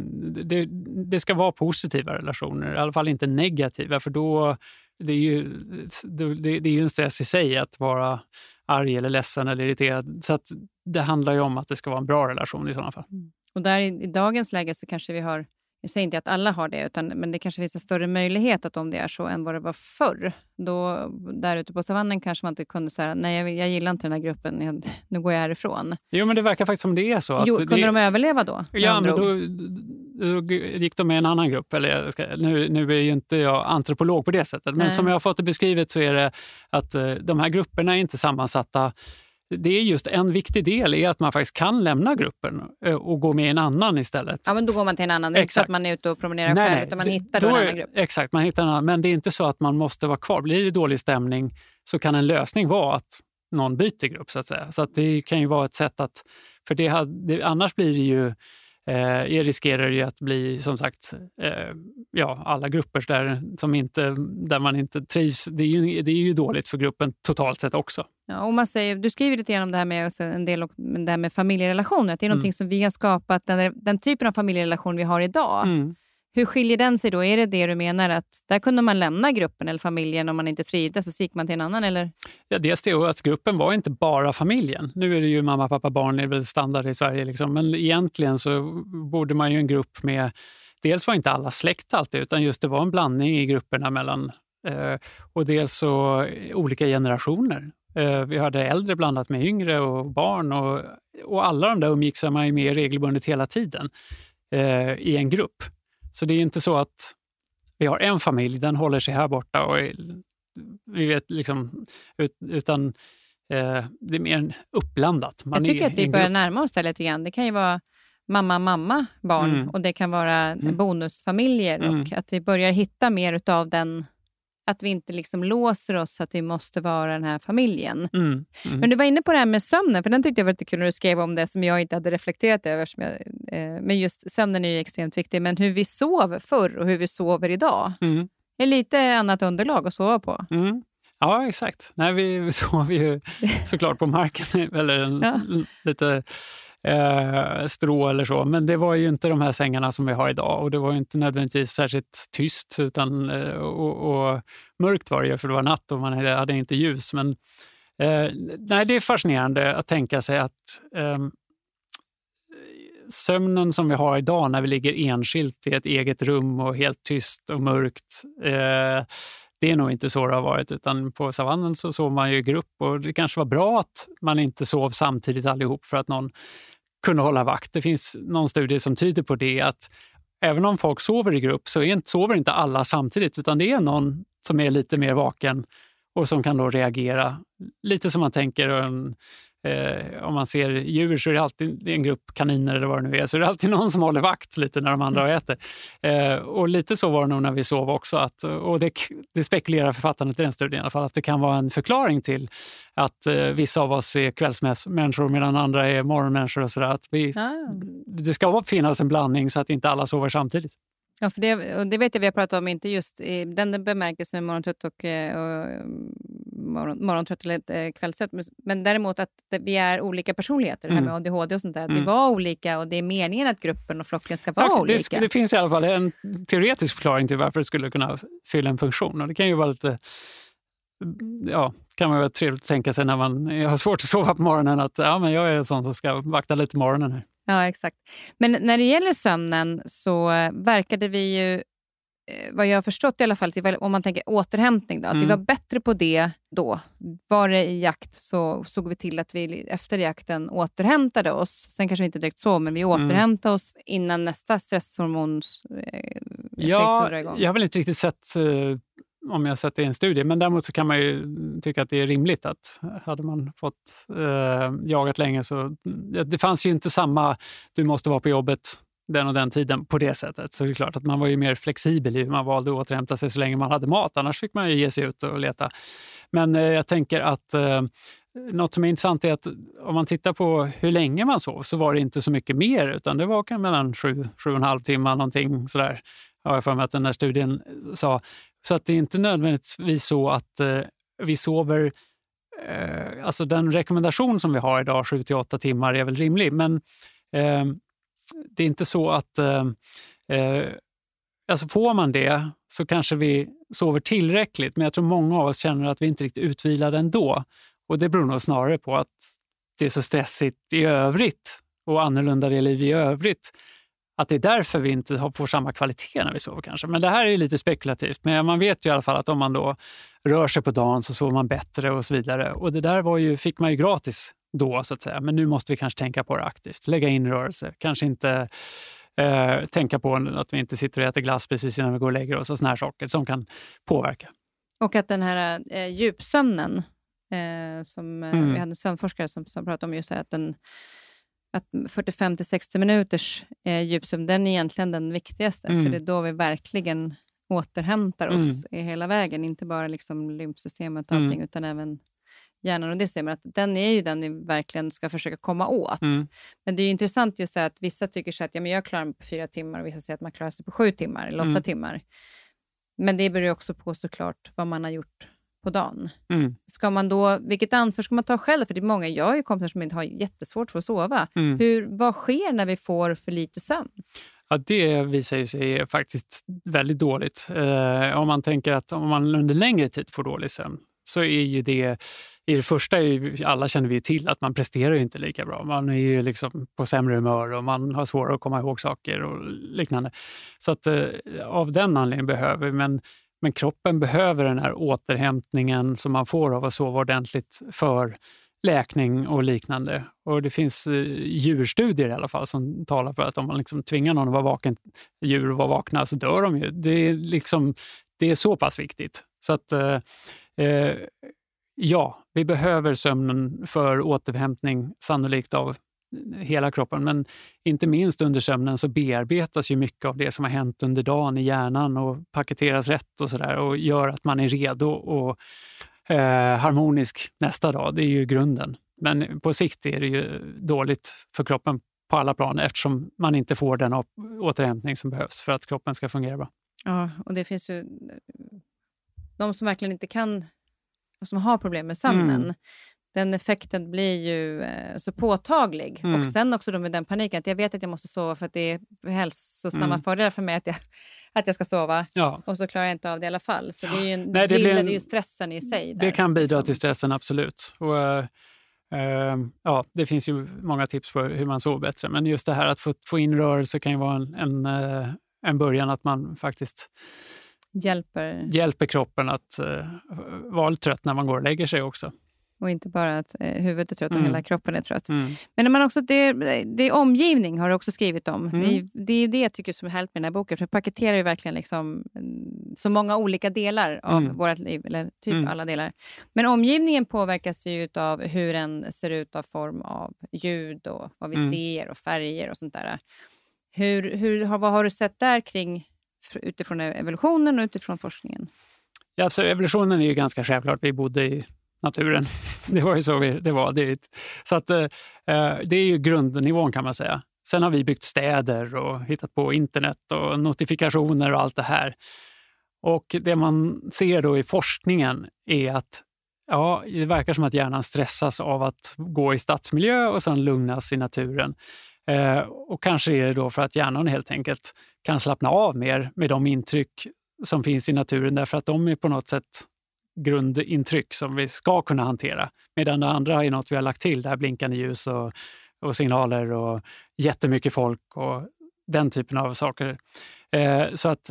det, det ska vara positiva relationer, i alla fall inte negativa, för då det är ju, det, det är ju en stress i sig att vara arg eller ledsen eller irriterad. Så att det handlar ju om att det ska vara en bra relation i sådana fall. Mm. Och där i, i, dagens läge så kanske vi har, jag säger inte att alla har det, utan, men det kanske finns en större möjlighet att om det är så än vad det var förr. Då, där ute på savannen kanske man inte kunde säga, nej jag, jag gillar inte den här gruppen, jag, nu går jag härifrån. Jo, men det verkar faktiskt som det är så. Jo, kunde det, de överleva då? Ja, men då, då, gick de med en annan grupp. Eller ska, nu, nu är ju inte jag antropolog på det sättet, men nej. som jag har fått det beskrivet så är det att uh, de här grupperna är inte sammansatta det är just en viktig del är att man faktiskt kan lämna gruppen eh, och gå med i en annan istället. Ja, men då går man till en annan. Det är inte så att man är ute och promenerar nej, själv, utan man hittar då, då en annan grupp. Exakt, man hittar en annan. Men det är inte så att man måste vara kvar. Blir det dålig stämning så kan en lösning vara att någon byter grupp, så att säga. Så att det kan ju vara ett sätt att... För det, det annars blir det ju eh, riskerar ju att bli som sagt eh, ja, alla grupper där, som inte, där man inte trivs. Det är, ju, det är ju dåligt för gruppen totalt sett också. Ja, och man säger, du skriver lite grann om det här med, en del, det här med familjerelationer. Det är mm. någonting som vi har skapat, den, den typen av familjerelation vi har idag. Mm. Hur skiljer den sig då? Är det det du menar att där kunde man lämna gruppen eller familjen om man inte trivdes och så gick man till en annan? Eller? Ja, dels det att gruppen var inte bara familjen. Nu är det ju mamma, pappa, barn, det är väl standard i Sverige. Liksom. Men egentligen så borde man ju en grupp med... Dels var inte alla släkt alltid, utan just det var en blandning i grupperna mellan eh, och dels så eh, olika generationer. Eh, vi hade äldre blandat med yngre och barn och, och alla de där umgicks man ju med regelbundet hela tiden eh, i en grupp. Så det är inte så att vi har en familj, den håller sig här borta och vi vet liksom, utan eh, det är mer uppblandat. Man jag tycker att vi börjar närma oss det lite grann. Det kan ju vara mamma, mamma, barn mm. och det kan vara mm. bonusfamiljer mm. och att vi börjar hitta mer av den att vi inte liksom låser oss att vi måste vara den här familjen. Mm, mm. Men du var inne på det här med sömnen, för den tyckte jag var lite kul när du skrev om det som jag inte hade reflekterat över. Som jag, eh, men just sömnen är ju extremt viktig, men hur vi sov förr och hur vi sover idag. Mm. är lite annat underlag att sova på. Mm. Ja, exakt. Nej, vi sov ju såklart på marken, eller en, ja. lite eh, strå eller så. Men det var ju inte de här sängarna som vi har idag och det var inte nödvändigtvis särskilt tyst utan, eh, och, och, mörkt var det ju för det var natt och man hade inte ljus. Men eh, nej, det är fascinerande att tänka sig att eh, sömnen som vi har idag när vi ligger enskilt i ett eget rum och helt tyst och mörkt eh, det är nog inte så det har varit, utan på savannen så sov man ju i grupp och det kanske var bra att man inte sov samtidigt allihop för att någon kunde hålla vakt. Det finns någon studie som tyder på det, att även om folk sover i grupp så sover inte alla samtidigt, utan det är någon som är lite mer vaken och som kan då reagera. Lite som man tänker en, Eh, om man ser djur så är det alltid en grupp kaniner eller vad det nu är, så är det alltid någon som håller vakt lite när de andra mm. äter. Eh, och lite så var det nog när vi sov också. Att, och det, det spekulerar författarna i den studien i alla fall, att det kan vara en förklaring till att eh, vissa av oss är kvällsmänniskor medan andra är morgonmänniskor. Och så där. Att vi, ah. Det ska finnas en blandning så att inte alla sover samtidigt. Ja, för det, och det vet jag vi har pratat om, inte just i den bemärkelsen med morgontrött och, och morgon, morgontrött eller eh, kvällstrött. Men däremot att vi är olika personligheter, det här med mm. ADHD och sånt där. Att mm. vi var olika och det är meningen att gruppen och flocken ska vara ja, olika. Det, det finns i alla fall en teoretisk förklaring till varför det skulle kunna fylla en funktion. Och det kan ju vara lite ja, kan man vara trevligt att tänka sig när man har svårt att sova på morgonen att ja, men jag är en sån som ska vakta lite morgonen. Här. Ja, exakt. Men när det gäller sömnen så verkade vi ju, eh, vad jag har förstått i alla fall, om man tänker återhämtning, då, att mm. vi var bättre på det då. Var det i jakt så såg vi till att vi efter jakten återhämtade oss. Sen kanske vi inte direkt så, men vi mm. återhämtade mm. oss innan nästa stresshormons eh, ja, igång. Jag har väl inte riktigt sett eh, om jag sätter i en studie. Men däremot så kan man ju tycka att det är rimligt att hade man fått eh, jagat länge så... Det fanns ju inte samma, du måste vara på jobbet den och den tiden på det sättet. Så det är klart att man var ju mer flexibel i hur man valde att återhämta sig så länge man hade mat. Annars fick man ju ge sig ut och leta. Men eh, jag tänker att eh, något som är intressant är att om man tittar på hur länge man sov så var det inte så mycket mer utan det var mellan sju, sju och en halv timme någonting sådär. Har jag för mig att den här studien sa. Så att det är inte nödvändigtvis så att eh, vi sover... Eh, alltså den rekommendation som vi har idag, 7 till 8 timmar, är väl rimlig. Men eh, det är inte så att... Eh, eh, alltså får man det så kanske vi sover tillräckligt, men jag tror många av oss känner att vi inte är riktigt utvilade ändå. Och det beror nog snarare på att det är så stressigt i övrigt och annorlunda det liv i övrigt att det är därför vi inte får samma kvalitet när vi sover kanske. Men det här är lite spekulativt. Men man vet ju i alla fall att om man då rör sig på dagen så sover man bättre och så vidare. Och det där var ju, fick man ju gratis då så att säga. Men nu måste vi kanske tänka på det aktivt. Lägga in rörelse. Kanske inte eh, tänka på att vi inte sitter och äter glass precis innan vi går och lägger oss och såna här saker som kan påverka. Och att den här eh, djupsömnen, eh, som eh, mm. vi hade en sömnforskare som, som pratade om just här, att den att 45 till 60 minuters eh, djupsömn, den är egentligen den viktigaste, mm. för det är då vi verkligen återhämtar oss mm. hela vägen. Inte bara liksom lymfsystemet och allting, mm. utan även hjärnan och det systemet. Att den är ju den vi verkligen ska försöka komma åt. Mm. Men det är intressant just att vissa tycker så att ja, men jag klarar mig på fyra timmar och vissa säger att man klarar sig på sju timmar eller åtta mm. timmar. Men det beror också på såklart vad man har gjort på dagen. Mm. Ska man då, vilket ansvar ska man ta själv? För det är många, jag har ju kompisar som inte har jättesvårt för att sova. Mm. Hur, vad sker när vi får för lite sömn? Ja, det visar sig faktiskt väldigt dåligt. Eh, om man tänker att om man under längre tid får dålig sömn så är ju det i det första, alla känner vi till att man presterar inte lika bra. Man är ju liksom på sämre humör och man har svårare att komma ihåg saker och liknande. Så att eh, av den anledningen behöver vi, men men kroppen behöver den här återhämtningen som man får av att sova ordentligt för läkning och liknande. Och Det finns eh, djurstudier i alla fall som talar för att om man liksom tvingar någon att vara vaken, djur att vara vakna så dör de ju. Det är, liksom, det är så pass viktigt. Så att eh, eh ja, vi behöver sömnen för återhämtning, sannolikt av hela kroppen. Men inte minst under sömnen så bearbetas ju mycket av det som har hänt under dagen i hjärnan och paketeras rätt och sådär och gör att man är redo och eh, harmonisk nästa dag. Det är ju grunden. Men på sikt är det ju dåligt för kroppen på alla plan eftersom man inte får den återhämtning som behövs för att kroppen ska fungera bra. Ja, och det finns ju de som verkligen inte kan, som har problem med sömnen. Mm den effekten blir ju eh, så påtaglig. Mm. Och sen också då med den paniken, att jag vet att jag måste sova för att det är hälsosamma mm. fördelar för mig att jag, att jag ska sova. Ja. Och så klarar jag inte av det i alla fall. Så det är ju, en, Nej, det blir en, det är ju stressen i sig. Där, det kan bidra liksom. till stressen, absolut. Och, uh, uh, ja, det finns ju många tips på hur man sover bättre. Men just det här att få, få in rörelse kan ju vara en, en, uh, en början, att man faktiskt hjälper, hjälper kroppen att vara lite trött när man går och lägger sig också. Och inte bara att eh, huvudet är trött, mm. hela kroppen är trött. Mm. Men när man också, det, det är omgivning, har du också skrivit om. Mm. Det, är, det är det jag tycker som är härligt med den här boken. För det paketerar ju verkligen liksom, mm, så många olika delar av mm. vårt liv. Eller typ mm. alla delar. Men omgivningen påverkas ju av hur den ser ut av form av ljud och vad vi mm. ser och färger och sånt där. Hur, hur, vad har du sett där kring utifrån evolutionen och utifrån forskningen? Ja, alltså, evolutionen är ju ganska självklart. Vi bodde i naturen. Det var ju så vi, det var. Det, så att, eh, eh, det är ju grundnivån kan man säga. Sen har vi byggt städer och hittat på internet och notifikationer och allt det här. Och det man ser då i forskningen är att ja, det verkar som att hjärnan stressas av att gå i stadsmiljö och sen lugnas i naturen. Eh, och kanske är det då för att hjärnan helt enkelt kan slappna av mer med de intryck som finns i naturen därför att de är på något sätt grundintryck som vi ska kunna hantera. Medan det andra är något vi har lagt till, det här blinkande ljus och, och signaler och jättemycket folk och den typen av saker. Eh, så att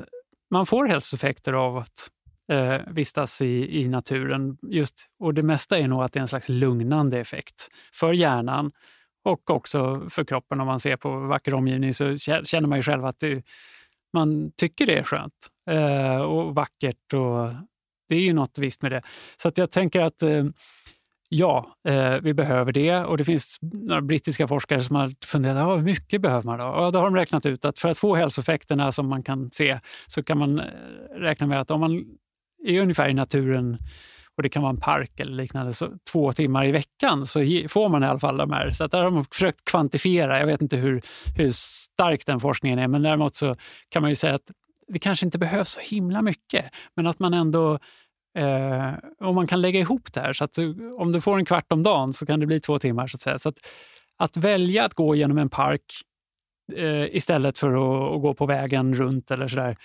man får hälsoeffekter av att eh, vistas i, i naturen. Just, och det mesta är nog att det är en slags lugnande effekt för hjärnan och också för kroppen. Om man ser på vacker omgivning så känner man ju själv att det, man tycker det är skönt eh, och vackert. och det är ju något visst med det. Så att jag tänker att eh, ja, eh, vi behöver det. Och det finns några brittiska forskare som har funderat, hur mycket behöver man då? Och då har de räknat ut att för att få hälsoeffekterna som man kan se så kan man eh, räkna med att om man är ungefär i naturen och det kan vara en park eller liknande, så två timmar i veckan så får man i alla fall de här. Så att där har man försökt kvantifiera. Jag vet inte hur, hur stark den forskningen är, men däremot så kan man ju säga att det kanske inte behövs så himla mycket, men att man ändå eh, om man kan lägga ihop det här, så att du, om du får en kvart om dagen så kan det bli två timmar. så att säga. Så att, att välja att gå genom en park eh, istället för att, att, gå på vägen runt eller sådär,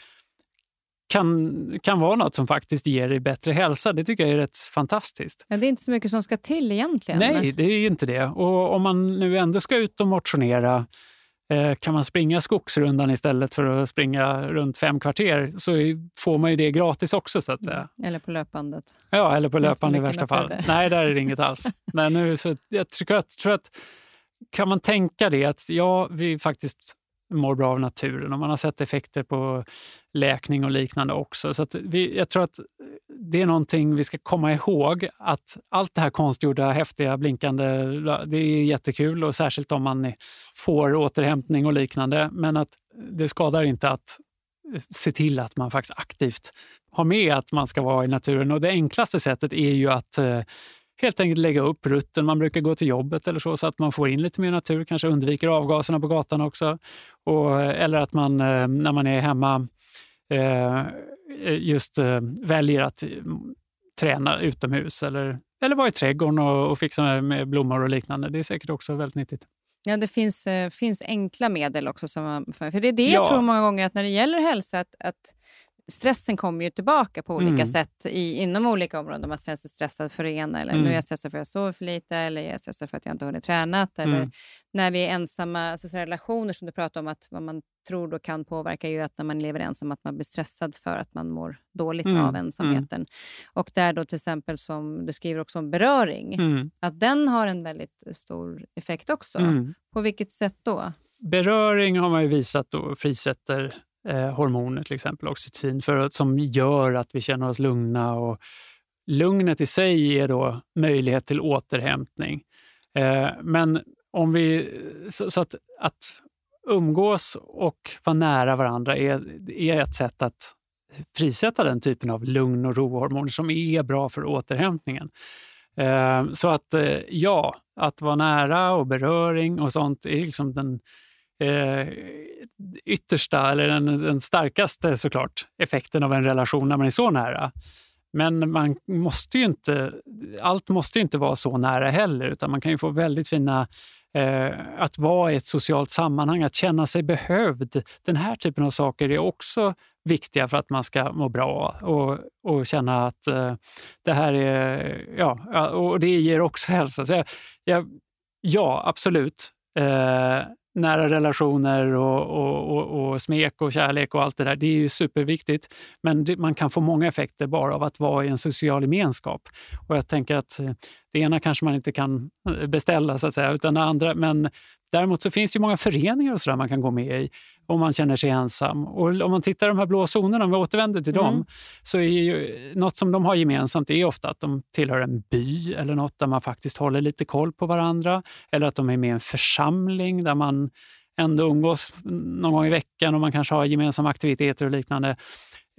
kan, kan vara något som faktiskt ger dig bättre hälsa. Det tycker jag är rätt fantastiskt. Ja, det är inte så mycket som ska till egentligen. Nej, det är inte det. Och om man nu ändå ska ut och motionera, eh, kan man springa skogsrundan istället för att springa runt fem kvarter så får man ju det gratis också. så att säga. Mm. Eller på löpbandet. Ja, eller på löpbandet i värsta fall. Där. Nej, där är det inget alls. Men nu, så jag tror att, tror att kan man tänka det att ja, vi faktiskt mår bra av naturen och man har sett effekter på läkning och liknande också. Så vi, jag tror att eh, det är någonting vi ska komma ihåg att allt det här konstgjorda, häftiga, blinkande, det är jättekul och särskilt om man får återhämtning och liknande. Men att det skadar inte att eh, se till att man faktiskt aktivt har med att man ska vara i naturen. Och det enklaste sättet är ju att eh, helt enkelt lägga upp rutten man brukar gå till jobbet eller så, så att man får in lite mer natur, kanske undviker avgaserna på gatan också. Och, eller att man eh, när man är hemma eh, just eh, väljer att träna utomhus eller, eller vara i trädgården och, och fixa med blommor och liknande. Det är säkert också väldigt nyttigt. Ja, det finns, finns enkla medel också. Som man, för det är det ja. jag tror många gånger att när det gäller hälsa, att, att stressen kommer ju tillbaka på olika mm. sätt i, inom olika områden. Man är stressad för det ena, eller mm. nu är jag stressad för att jag sover för lite, eller jag är stressad för att jag inte har hunnit träna. Eller mm. när vi är ensamma, alltså relationer som du pratar om, att vad man tror då kan påverka ju att när man lever ensam, att man blir stressad för att man mår dåligt mm. av mm. ensamheten. Och där då till exempel, som du skriver också om beröring, mm. att den har en väldigt stor effekt också. På vilket sätt då? Beröring har man ju visat då frisätter eh, hormoner, till exempel oxytocin, för som gör att vi känner oss lugna. Och lugnet i sig ger då möjlighet till återhämtning. Eh, men om vi, så, så, att, att umgås och vara nära varandra är, är ett sätt att frisätta den typen av lugn och rohormoner som är bra för återhämtningen. Eh, så att eh, ja, att vara nära och beröring och sånt är liksom den eh, yttersta, eller den, den starkaste såklart, effekten av en relation när man är så nära. Men man måste inte, allt måste ju inte vara så nära heller, utan man kan ju få väldigt fina eh, att vara i ett socialt sammanhang, att känna sig behövd. Den här typen av saker är också viktiga för att man ska må bra och, och känna att eh, det här är... Ja, och det ger också hälsa. Så jag, jag, ja, absolut. Eh, nära relationer och, och, och, och, smek och kärlek och allt det där, det är ju superviktigt. Men det, man kan få många effekter bara av att vara i en social gemenskap. Och jag tänker att eh, det ena kanske man inte kan eh, beställa, så att säga, utan det andra. Men däremot så finns det många föreningar och så man kan gå med i om man känner sig ensam. Och om man tittar på de här blå zonerna, om vi återvänder till mm. dem, så är ju något som de har gemensamt är ofta att de tillhör en by eller något där man faktiskt håller lite koll på varandra. Eller att de är med i en församling där man ändå umgås någon gång i veckan och man kanske har gemensamma aktiviteter och liknande.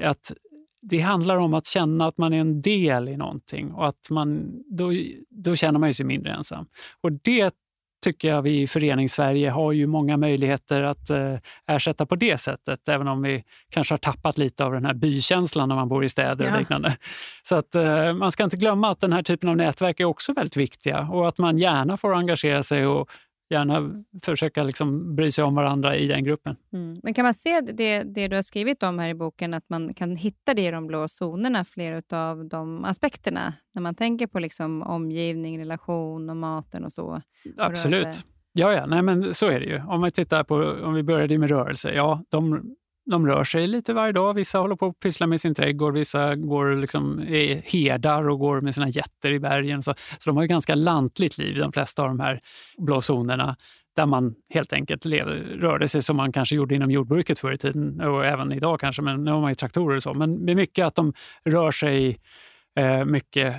Att det handlar om att känna att man är en del i någonting och att man, då, då känner man sig mindre ensam. Och det tycker jag vi i Föreningssverige har ju många möjligheter att eh, ersätta på det sättet, även om vi kanske har tappat lite av den här bykänslan när man bor i städer ja. och liknande. Så att eh, man ska inte glömma att den här typen av nätverk är också väldigt viktiga och att man gärna får engagera sig och gärna försöka liksom bry sig om varandra i den gruppen. Mm. Men kan man se det, det du har skrivit om här i boken, att man kan hitta det i de blå zonerna, flera av de aspekterna, när man tänker på liksom omgivning, relation och maten och så? Absolut. Ja, ja. Nej, men så är det ju. Om vi tittar på, om vi började med rörelse, ja, de, de rör sig lite varje dag. Vissa håller på att pyssla med sin trädgård, vissa går liksom, är herdar och går med sina jätter i bergen. Så, så de har ju ganska lantligt liv, de flesta av de här blå zonerna där man helt enkelt lever, rörde sig som man kanske gjorde inom jordbruket förr i tiden och även idag kanske, men nu har man ju traktorer och så. Men det är mycket att de rör sig eh, mycket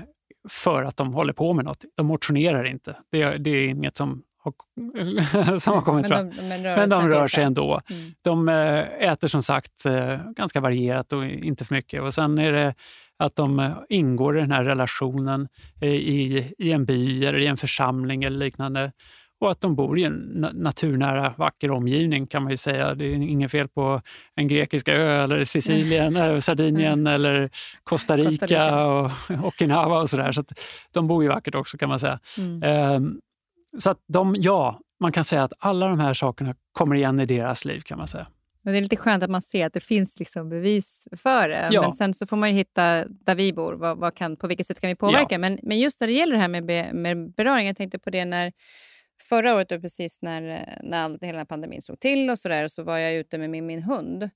för att de håller på med något. De motionerar inte. Det, det är inget som som har kommit fram. Men, de, men de rör sig ändå. Mm. De eh, äter som sagt eh, ganska varierat och inte för mycket. Och sen är det att de eh, ingår i den här relationen i, i en by eller i en församling eller liknande. Och att de bor i en naturnära, vacker omgivning kan man ju säga. Det är inget fel på en grekisk ö eller Sicilien, eller Sardinien mm. eller Costa Rica, Costa Rica. och Okinawa och sådär. Så, så de bor ju vackert också kan man säga. Mm. Um, så att de, ja, man kan säga att alla de här sakerna kommer igen i deras liv kan man säga. Och det är lite skönt att man ser att det finns liksom bevis för det. Ja. Men sen så får man ju hitta där vi bor, vad, vad kan, på vilket sätt kan vi påverka? Ja. Men, men just när det gäller det här med, be, med beröring, jag tänkte på det när förra året, precis när, när hela pandemin slog till och så där, så var jag ute med min, min hund.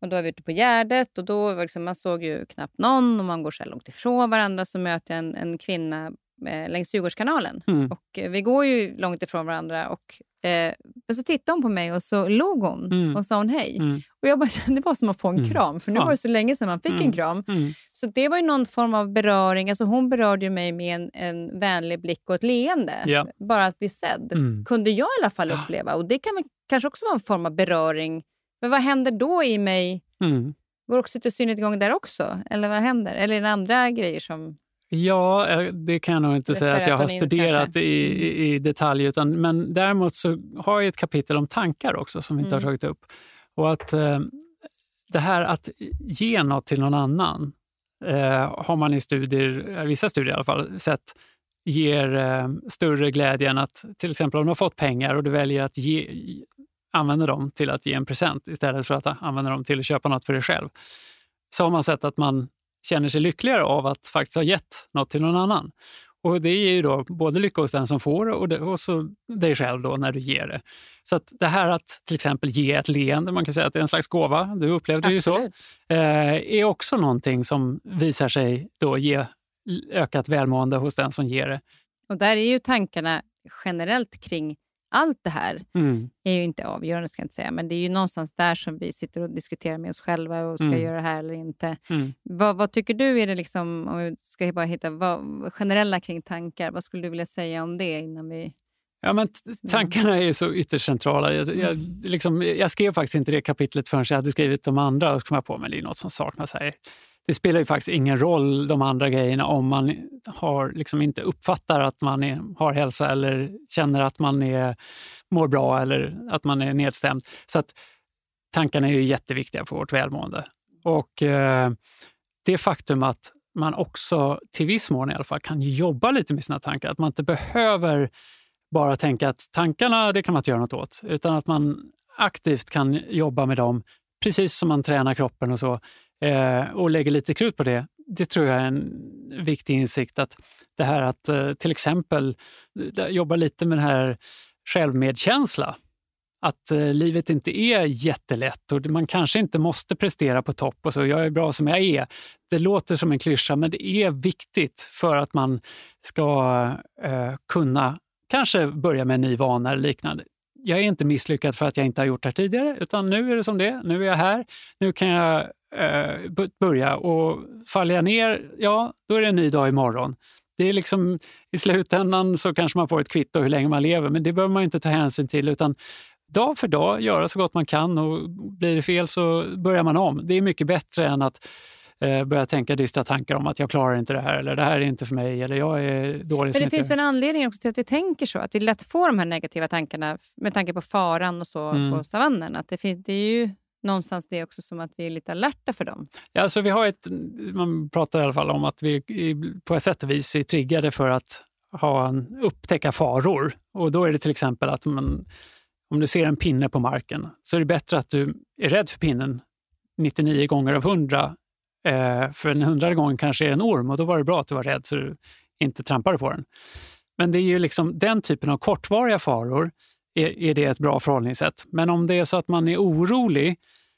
Och då var vi ute på Gärdet och då var liksom, man såg ju knappt någon och man går så här långt ifrån varandra. Så möter jag en, en kvinna längs Djurgårdskanalen. Mm. Och, eh, vi går ju långt ifrån varandra. Och, eh, så tittade hon på mig och så log hon mm. och sa hon hej. Mm. Och jag bara, Det var som att få en mm. kram, för nu ja. var det så länge sedan man fick en mm. kram. Mm. Så det var ju någon form av beröring. Alltså hon berörde mig med en, en vänlig blick och ett leende. Ja. Bara att bli sedd kunde jag i alla fall uppleva. Och Det kan kanske också vara en form av beröring. Men vad händer då i mig? Går oxytocinet igång där också? Eller vad händer? Eller är det andra grejer som... Ja, eh, det kan jag nog inte säga att jag har studerat i, i, i, detalj. Utan, men däremot så har jag ett kapitel om tankar också som vi inte mm. har tagit upp. Och att eh, det här att ge något till någon annan eh, har man i studier, eh, vissa studier i alla fall, sett ger eh, större glädje än att till exempel om du har fått pengar och du väljer att ge, använda dem till att ge en present istället för att använda dem till att köpa något för dig själv. Så har man sett att man känner sig lyckligare av att faktiskt ha gett något till någon annan. Och Det ger ju då både lycka hos den som får och, det, och så dig själv då när du ger det. Så att det här att till exempel ge ett leende, man kan säga att det är en slags gåva, du upplevde det ju så, eh, är också någonting som visar sig då ge ökat välmående hos den som ger det. Och där är ju tankarna generellt kring allt det här mm. är ju inte avgörande, ska jag inte säga, men det är ju någonstans där som vi sitter och diskuterar med oss själva och ska mm. göra det här eller inte. Mm. Vad, vad, tycker du är det, liksom, om vi ska bara hitta vad, generella kring tankar, vad skulle du vilja säga om det innan vi Ja, men tankarna är så ytterst centrala. Jag, jag, mm. liksom, jag skrev faktiskt inte det kapitlet förrän jag hade skrivit de andra och så kom jag på att det är något som saknas här det spelar ju faktiskt ingen roll de andra grejerna om man har, liksom inte uppfattar att man är, har hälsa eller känner att man är, mår bra eller att man är nedstämd. Så att tankarna är ju jätteviktiga för vårt välmående. Och eh, det faktum att man också till viss mån i alla fall kan jobba lite med sina tankar, att man inte behöver bara tänka att tankarna, det kan man inte göra något åt, utan att man aktivt kan jobba med dem precis som man tränar kroppen och så eh, och lägger lite krut på det, det tror jag är en viktig insikt. att Det här att eh, till exempel eh, jobba lite med den här självmedkänsla. Att eh, livet inte är jättelätt och man kanske inte måste prestera på topp och så. Jag är bra som jag är. Det låter som en klyscha, men det är viktigt för att man ska eh, kunna kanske börja med en ny vana eller liknande jag är inte misslyckad för att jag inte har gjort det här tidigare, utan nu är det som det Nu är jag här. Nu kan jag eh, börja och faller jag ner, ja, då är det en ny dag imorgon. Det är liksom, I slutändan så kanske man får ett kvitto hur länge man lever, men det behöver man inte ta hänsyn till. utan dag för dag göra så gott man kan och blir det fel så börjar man om. Det är mycket bättre än att eh, börjar tänka dystra tankar om att jag klarar inte det här eller det här är inte för mig eller jag är dålig. Men det finns väl en anledning också till att vi tänker så, att vi lätt får de här negativa tankarna med tanke på faran och så mm. på savannen. Att det, finns, det är ju någonstans det också som att vi är lite alerta för dem. Ja, alltså vi har ett, man pratar i alla fall om att vi på ett sätt och vis är triggade för att ha en, upptäcka faror. Och då är det till exempel att man, om du ser en pinne på marken så är det bättre att du är rädd för pinnen 99 gånger av 100. Eh, för en hundrade gång kanske är det en orm och då var det bra att du var rädd så du inte trampade på den. Men det är ju liksom den typen av kortvariga faror är, är det ett bra förhållningssätt. Men om det är så att man är orolig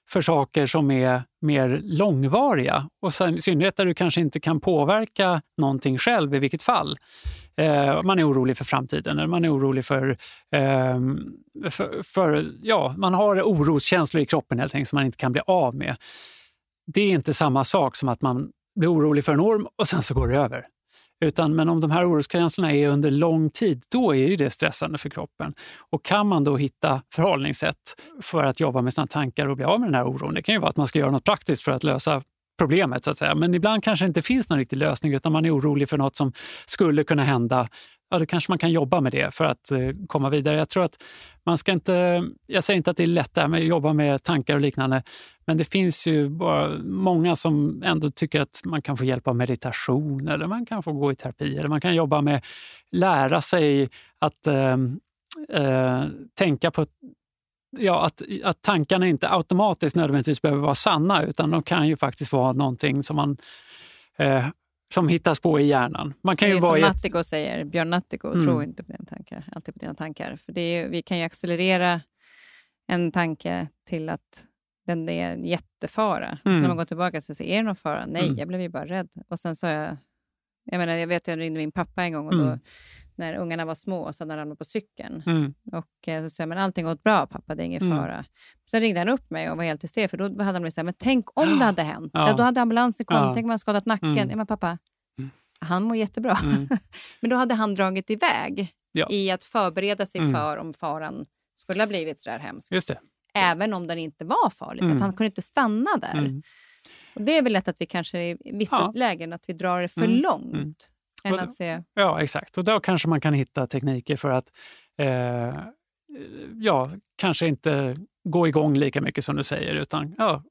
för saker som är mer långvariga och sen, i synnerhet där du kanske inte kan påverka någonting själv i vilket fall. Eh, man är orolig för framtiden eller man är orolig för, eh, för, för, ja, man har oroskänslor i kroppen helt enkelt som man inte kan bli av med. Det är inte samma sak som att man blir orolig för en orm och sen så går det över. Utan, men om de här oroskänslorna är under lång tid, då är ju det stressande för kroppen. Och kan man då hitta förhållningssätt för att jobba med sina tankar och bli av med den här oron, det kan ju vara att man ska göra något praktiskt för att lösa problemet. så att säga. Men ibland kanske det inte finns någon riktig lösning utan man är orolig för något som skulle kunna hända. Ja, då kanske man kan jobba med det för att eh, komma vidare. Jag tror att man ska inte, jag säger inte att det är lätt med att jobba med tankar och liknande, men det finns ju bara många som ändå tycker att man kan få hjälp av meditation eller man kan få gå i terapi eller man kan jobba med lära sig att eh, eh, tänka på ja, att, att tankarna inte automatiskt nödvändigtvis behöver vara sanna utan de kan ju faktiskt vara någonting som man eh, som hittas på i hjärnan. Man kan det är ju som Nattiko ett... säger, Björn Nattiko, mm. tro inte på dina tankar, alltid på dina tankar. För det är, vi kan ju accelerera en tanke till att den är en jättefara. Mm. Så när man går tillbaka till sig, är det någon fara? Nej, mm. jag blev ju bara rädd. Och sen sa jag, jag menar, jag vet att jag ringde min pappa en gång och då, mm. När ungarna var små så hade han ramlat på cykeln. Mm. Och eh, så sa jag, men allting gått bra pappa, det är ingen mm. fara. Sen ringde han upp mig och var helt hysterisk, för då hade han blivit så här, men tänk om det hade hänt. Ja. Då hade ambulansen kommit, ja. tänk om han skadat nacken. Mm. Ja, men pappa, han mår jättebra. Mm. men då hade han dragit iväg ja. i att förbereda sig mm. för om faran skulle ha blivit så där hemsk. Just det. Även om den inte var farlig. Mm. Att han kunde inte stanna där. Mm. Och Det är väl lätt att vi kanske i vissa lägen att vi drar det för mm. långt. Än att se... Ja, exakt. Och då kanske man kan hitta tekniker för att eh, ja, kanske inte gå igång lika mycket som du säger, utan ja,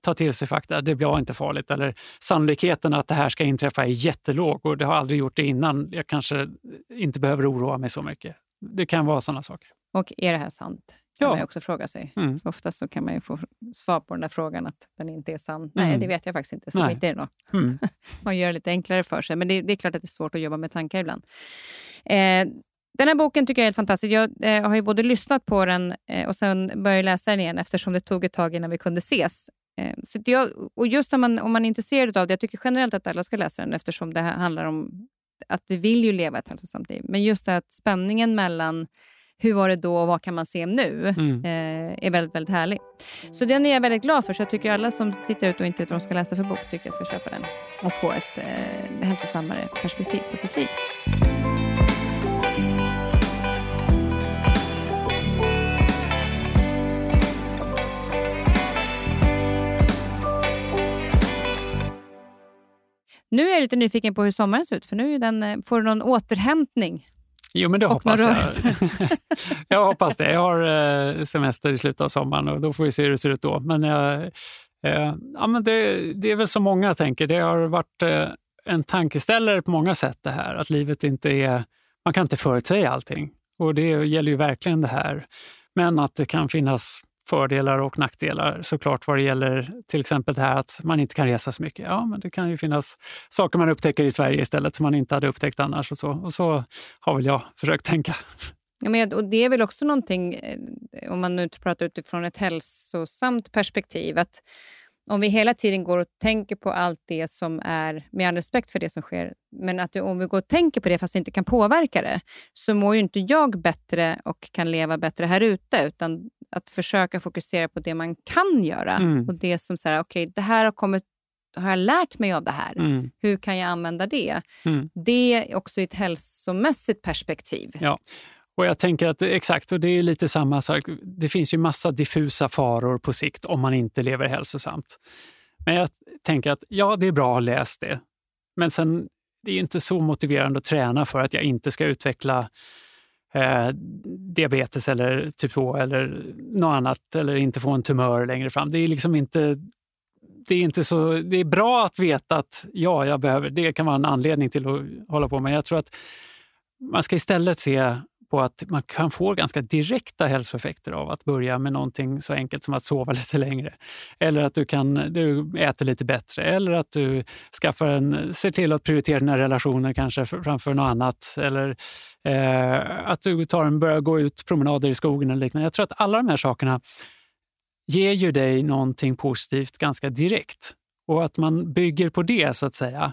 ta till sig fakta. Det blir inte farligt. Eller sannolikheten att det här ska inträffa är jättelåg och det har aldrig gjort det innan. Jag kanske inte behöver oroa mig så mycket. Det kan vara sådana saker. Och är det här sant? Kan ja. man också fråga sig. Mm. För oftast så kan man ju få svar på den där frågan att den inte är sann. Mm. Nej, det vet jag faktiskt inte, så Nej. inte är det. Mm. man gör det lite enklare för sig. Men det, det, är klart att det är svårt att jobba med tankar ibland. Eh, den här boken tycker jag är helt fantastisk. Jag eh, har ju både lyssnat på den eh, och sen börjat läsa den igen eftersom det tog ett tag innan vi kunde ses. Eh, så jag, och just om man, om man är intresserad av det, jag tycker generellt att alla ska läsa den eftersom det handlar om att vi vill ju leva ett hälsosamt liv. Men just det att spänningen mellan hur var det då och vad kan man se nu? Mm. Eh, är väldigt, väldigt härlig. Så den är jag väldigt glad för. Så jag tycker alla som sitter ute och inte vet vad de ska läsa för bok, tycker jag ska köpa den och få ett eh, hälsosammare perspektiv på sitt liv. Nu är jag lite nyfiken på hur sommaren ser ut, för nu är den, eh, får du någon återhämtning Jo, men det hoppas jag. jag hoppas det. Jag har eh, semester i slutet av sommaren och då får vi se hur det ser ut då. Men, eh, eh, ja, men det, det, är väl så många tänker. Det har varit en tankeställare på många sätt det här. Att livet inte är... Man kan inte förutsäga allting. Och det gäller ju verkligen det här. Men att det kan finnas fördelar och nackdelar såklart vad det gäller till exempel det här att man inte kan resa så mycket. Ja, men det kan ju finnas saker man upptäcker i Sverige istället som man inte hade upptäckt annars. Och så, och så har väl jag försökt tänka. Ja, men, och det är väl också någonting, eh, om man nu pratar utifrån ett hälsosamt perspektiv, att om vi hela tiden går och tänker på allt det som är, med all respekt för det som sker, men att om vi går och tänker på det fast vi inte kan påverka det, så mår ju inte jag bättre och kan leva bättre här ute, utan att försöka fokusera på det man kan göra. Mm. Och det som säger, okej, okay, det här har kommit har jag lärt mig av det här? Mm. Hur kan jag använda det? Mm. Det är också ett hälsomässigt perspektiv. Ja, och jag tänker att exakt, och det är lite samma sak. Det finns ju massa diffusa faror på sikt om man inte lever hälsosamt. Men jag tänker att ja, det är bra att läsa det. Men sen, det är inte så motiverande att träna för att jag inte ska utveckla eh, diabetes eller typ 2 eller något annat eller inte få en tumör längre fram. Det är liksom inte det är inte så... Det är bra att veta att ja, jag behöver, det kan vara en anledning till att hålla på, men jag tror att man ska istället se på att man kan få ganska direkta hälsoeffekter av att börja med någonting så enkelt som att sova lite längre. Eller att du, kan, du äter lite bättre eller att du skaffar en, ser till att prioritera dina relationer kanske framför något annat. Eller eh, att du tar en, börjar gå ut promenader i skogen eller liknande. Jag tror att alla de här sakerna ger ju dig någonting positivt ganska direkt. Och att man bygger på det så att säga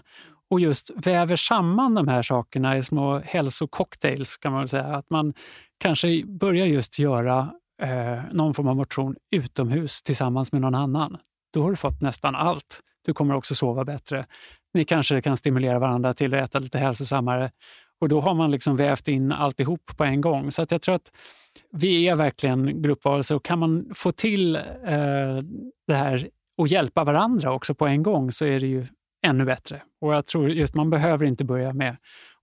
och just väver samman de här sakerna i små hälsococktails kan man väl säga. Att man kanske börjar just göra eh, någon form av motion utomhus tillsammans med någon annan. Då har du fått nästan allt. Du kommer också sova bättre. Ni kanske kan stimulera varandra till att äta lite hälsosammare och då har man liksom vävt in alltihop på en gång. Så att jag tror att vi är verkligen gruppvarelser och kan man få till eh, det här och hjälpa varandra också på en gång så är det ju ännu bättre. Och jag tror just man behöver inte börja med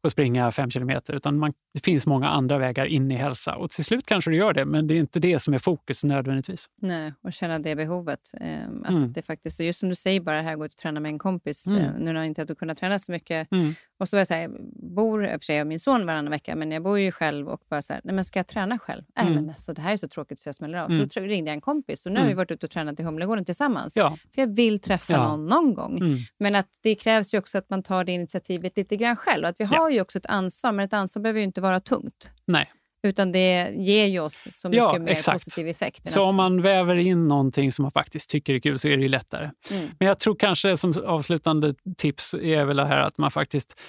att springa fem kilometer, utan man, det finns många andra vägar in i hälsa. Och till slut kanske du gör det, men det är inte det som är fokus nödvändigtvis. Nej, och känna det behovet. Eh, att mm. det faktiskt, just som du säger, bara här gå ut och träna med en kompis. Mm. Eh, nu när jag inte hade kunnat träna så mycket. Mm. Och så var jag så här, bor, för sig, jag min son varannan vecka, men jag bor ju själv och bara så här, nej men ska jag träna själv? Nej mm. men alltså, det här är så tråkigt så jag smäller av. Mm. Så då ringde jag en kompis och nu har vi mm. varit ute och tränat i Humlegården tillsammans. Ja. För jag vill träffa ja. någon någon gång. Mm. Men att det krävs ju också att man tar det initiativet lite grann själv. Att vi har ja. Ju också ett ansvar, men ett ansvar behöver ju inte vara tungt. Nej. Utan det ger ju oss så mycket ja, mer exakt. positiv effekt. Så att... om man väver in någonting som man faktiskt tycker är kul så är det ju lättare. Mm. Men jag tror kanske som avslutande tips är väl det här att man faktiskt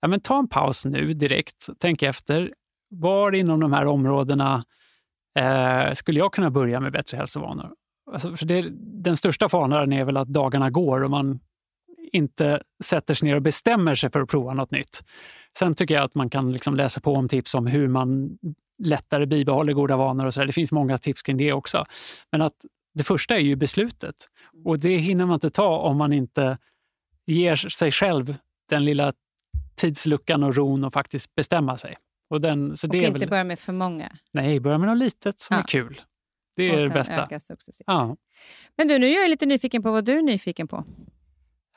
ja, men ta en paus nu direkt. Tänk efter. Var inom de här områdena eh, skulle jag kunna börja med bättre hälsovanor? Alltså, för det, den största faran är väl att dagarna går och man inte sätter sig ner och bestämmer sig för att prova något nytt. Sen tycker jag att man kan liksom läsa på om tips om hur man lättare bibehåller goda vanor och så där. Det finns många tips kring det också. Men att det första är ju beslutet och det hinner man inte ta om man inte ger sig själv den lilla tidsluckan och ron och faktiskt bestämma sig. Och, den, så och det inte väl... börja med för många? Nej, börja med något litet som ja. är kul. Det är det bästa. Öka successivt. Ja. Men du, nu är jag lite nyfiken på vad du är nyfiken på.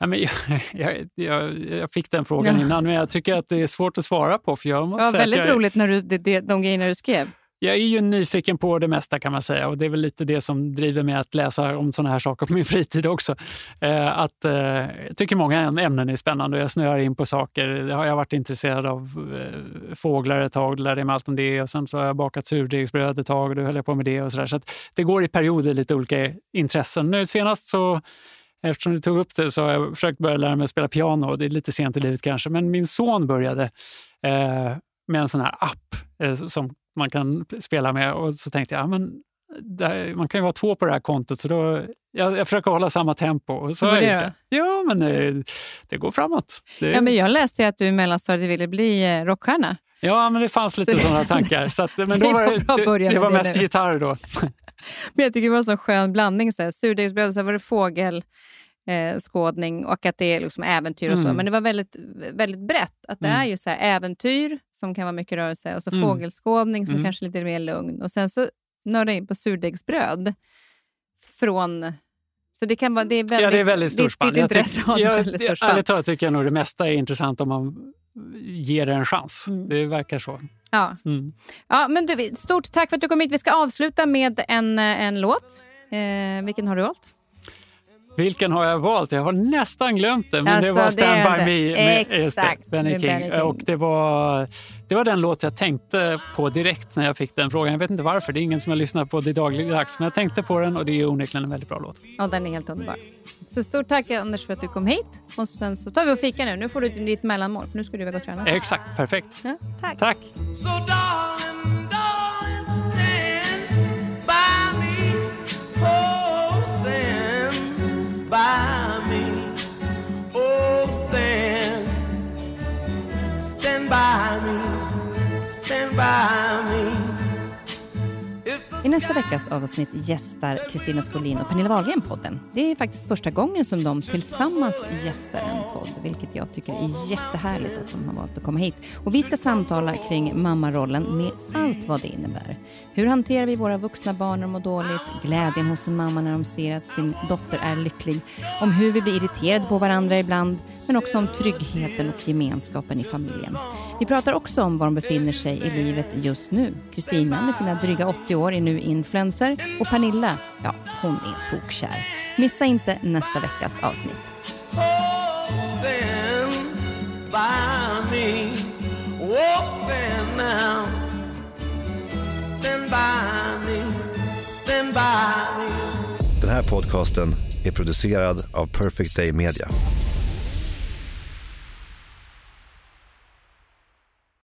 Ja, men jag, jag, jag, jag fick den frågan ja. innan, men jag tycker att det är svårt att svara på. För jag måste ja, väldigt jag, roligt när du, det, de grejerna du skrev. Jag är ju nyfiken på det mesta kan man säga och det är väl lite det som driver mig att läsa om sådana här saker på min fritid också. Eh, att, eh, jag tycker många ämnen är spännande och jag snöar in på saker. Jag har varit intresserad av eh, fåglar ett tag, lärde mig allt om det och sen så har jag bakat surdegsbröd ett tag och då höll jag på med det och sådär. Så, så det går i perioder lite olika intressen. Nu senast så Eftersom du tog upp det så har jag försökt börja lära mig att spela piano. Det är lite sent i livet kanske, men min son började eh, med en sån här app eh, som man kan spela med och så tänkte jag, ja, men där, man kan ju vara två på det här kontot så då, jag, jag försöker hålla samma tempo. Och så det. Ja, men det, det går framåt. Det... Ja, men jag läste att du i mellanstadiet ville bli eh, rockstjärna. Ja, men det fanns lite sådana tankar. Så att, men då var det, det, det var mest gitarr då. men jag tycker det var en sån skön blandning. surdegsbröd och så var det fågel eh, och att det är liksom äventyr och så. Mm. Men det var väldigt, väldigt brett. Att det mm. är ju så äventyr som kan vara mycket rörelse och så mm. fågelskådning som mm. kanske är lite mer lugn. Och sen så nördar in på surdegsbröd från så det, kan vara, det är väldigt, ja, det är väldigt stort spann. Ditt, intresse jag, jag, väldigt stort spann. Ärligt talat tycker jag nog det mesta är intressant om man ger det en chans. Mm. Det verkar så. Ja. Mm. ja, men du, stort tack för att du kom hit. Vi ska avsluta med en, en låt. Eh, vilken har du valt? Vilken har jag valt? Jag har nästan glömt det, men alltså, det var Stand By Me med Exakt, Benny King. Benny King. Och det, var, det var den låt jag tänkte på direkt när jag fick den frågan. Jag vet inte varför, det är ingen som jag lyssnar på det dagligdags, men jag tänkte på den och det är onekligen en väldigt bra låt. Ja, den är helt underbar. Så stort tack Anders för att du kom hit. Och sen så tar vi och fika nu. Nu får du ditt mellanmål, för nu ska du iväg och träna. Exakt, perfekt. Ja, tack. tack. By me. Oh, stand, stand by me, stand by me. I nästa veckas avsnitt gästar Kristina Skolin och Pernilla Wahlgren podden. Det är faktiskt första gången som de tillsammans gästar en podd, vilket jag tycker är jättehärligt att de har valt att komma hit. Och vi ska samtala kring mammarollen med allt vad det innebär. Hur hanterar vi våra vuxna barn när de mår dåligt? Glädjen hos en mamma när de ser att sin dotter är lycklig? Om hur vi blir irriterade på varandra ibland, men också om tryggheten och gemenskapen i familjen. Vi pratar också om var de befinner sig i livet just nu. Kristina med sina dryga 80 år är nu influencer och Pernilla, ja, hon är tokkär. Missa inte nästa veckas avsnitt. Den här podcasten är producerad av Perfect Day Media.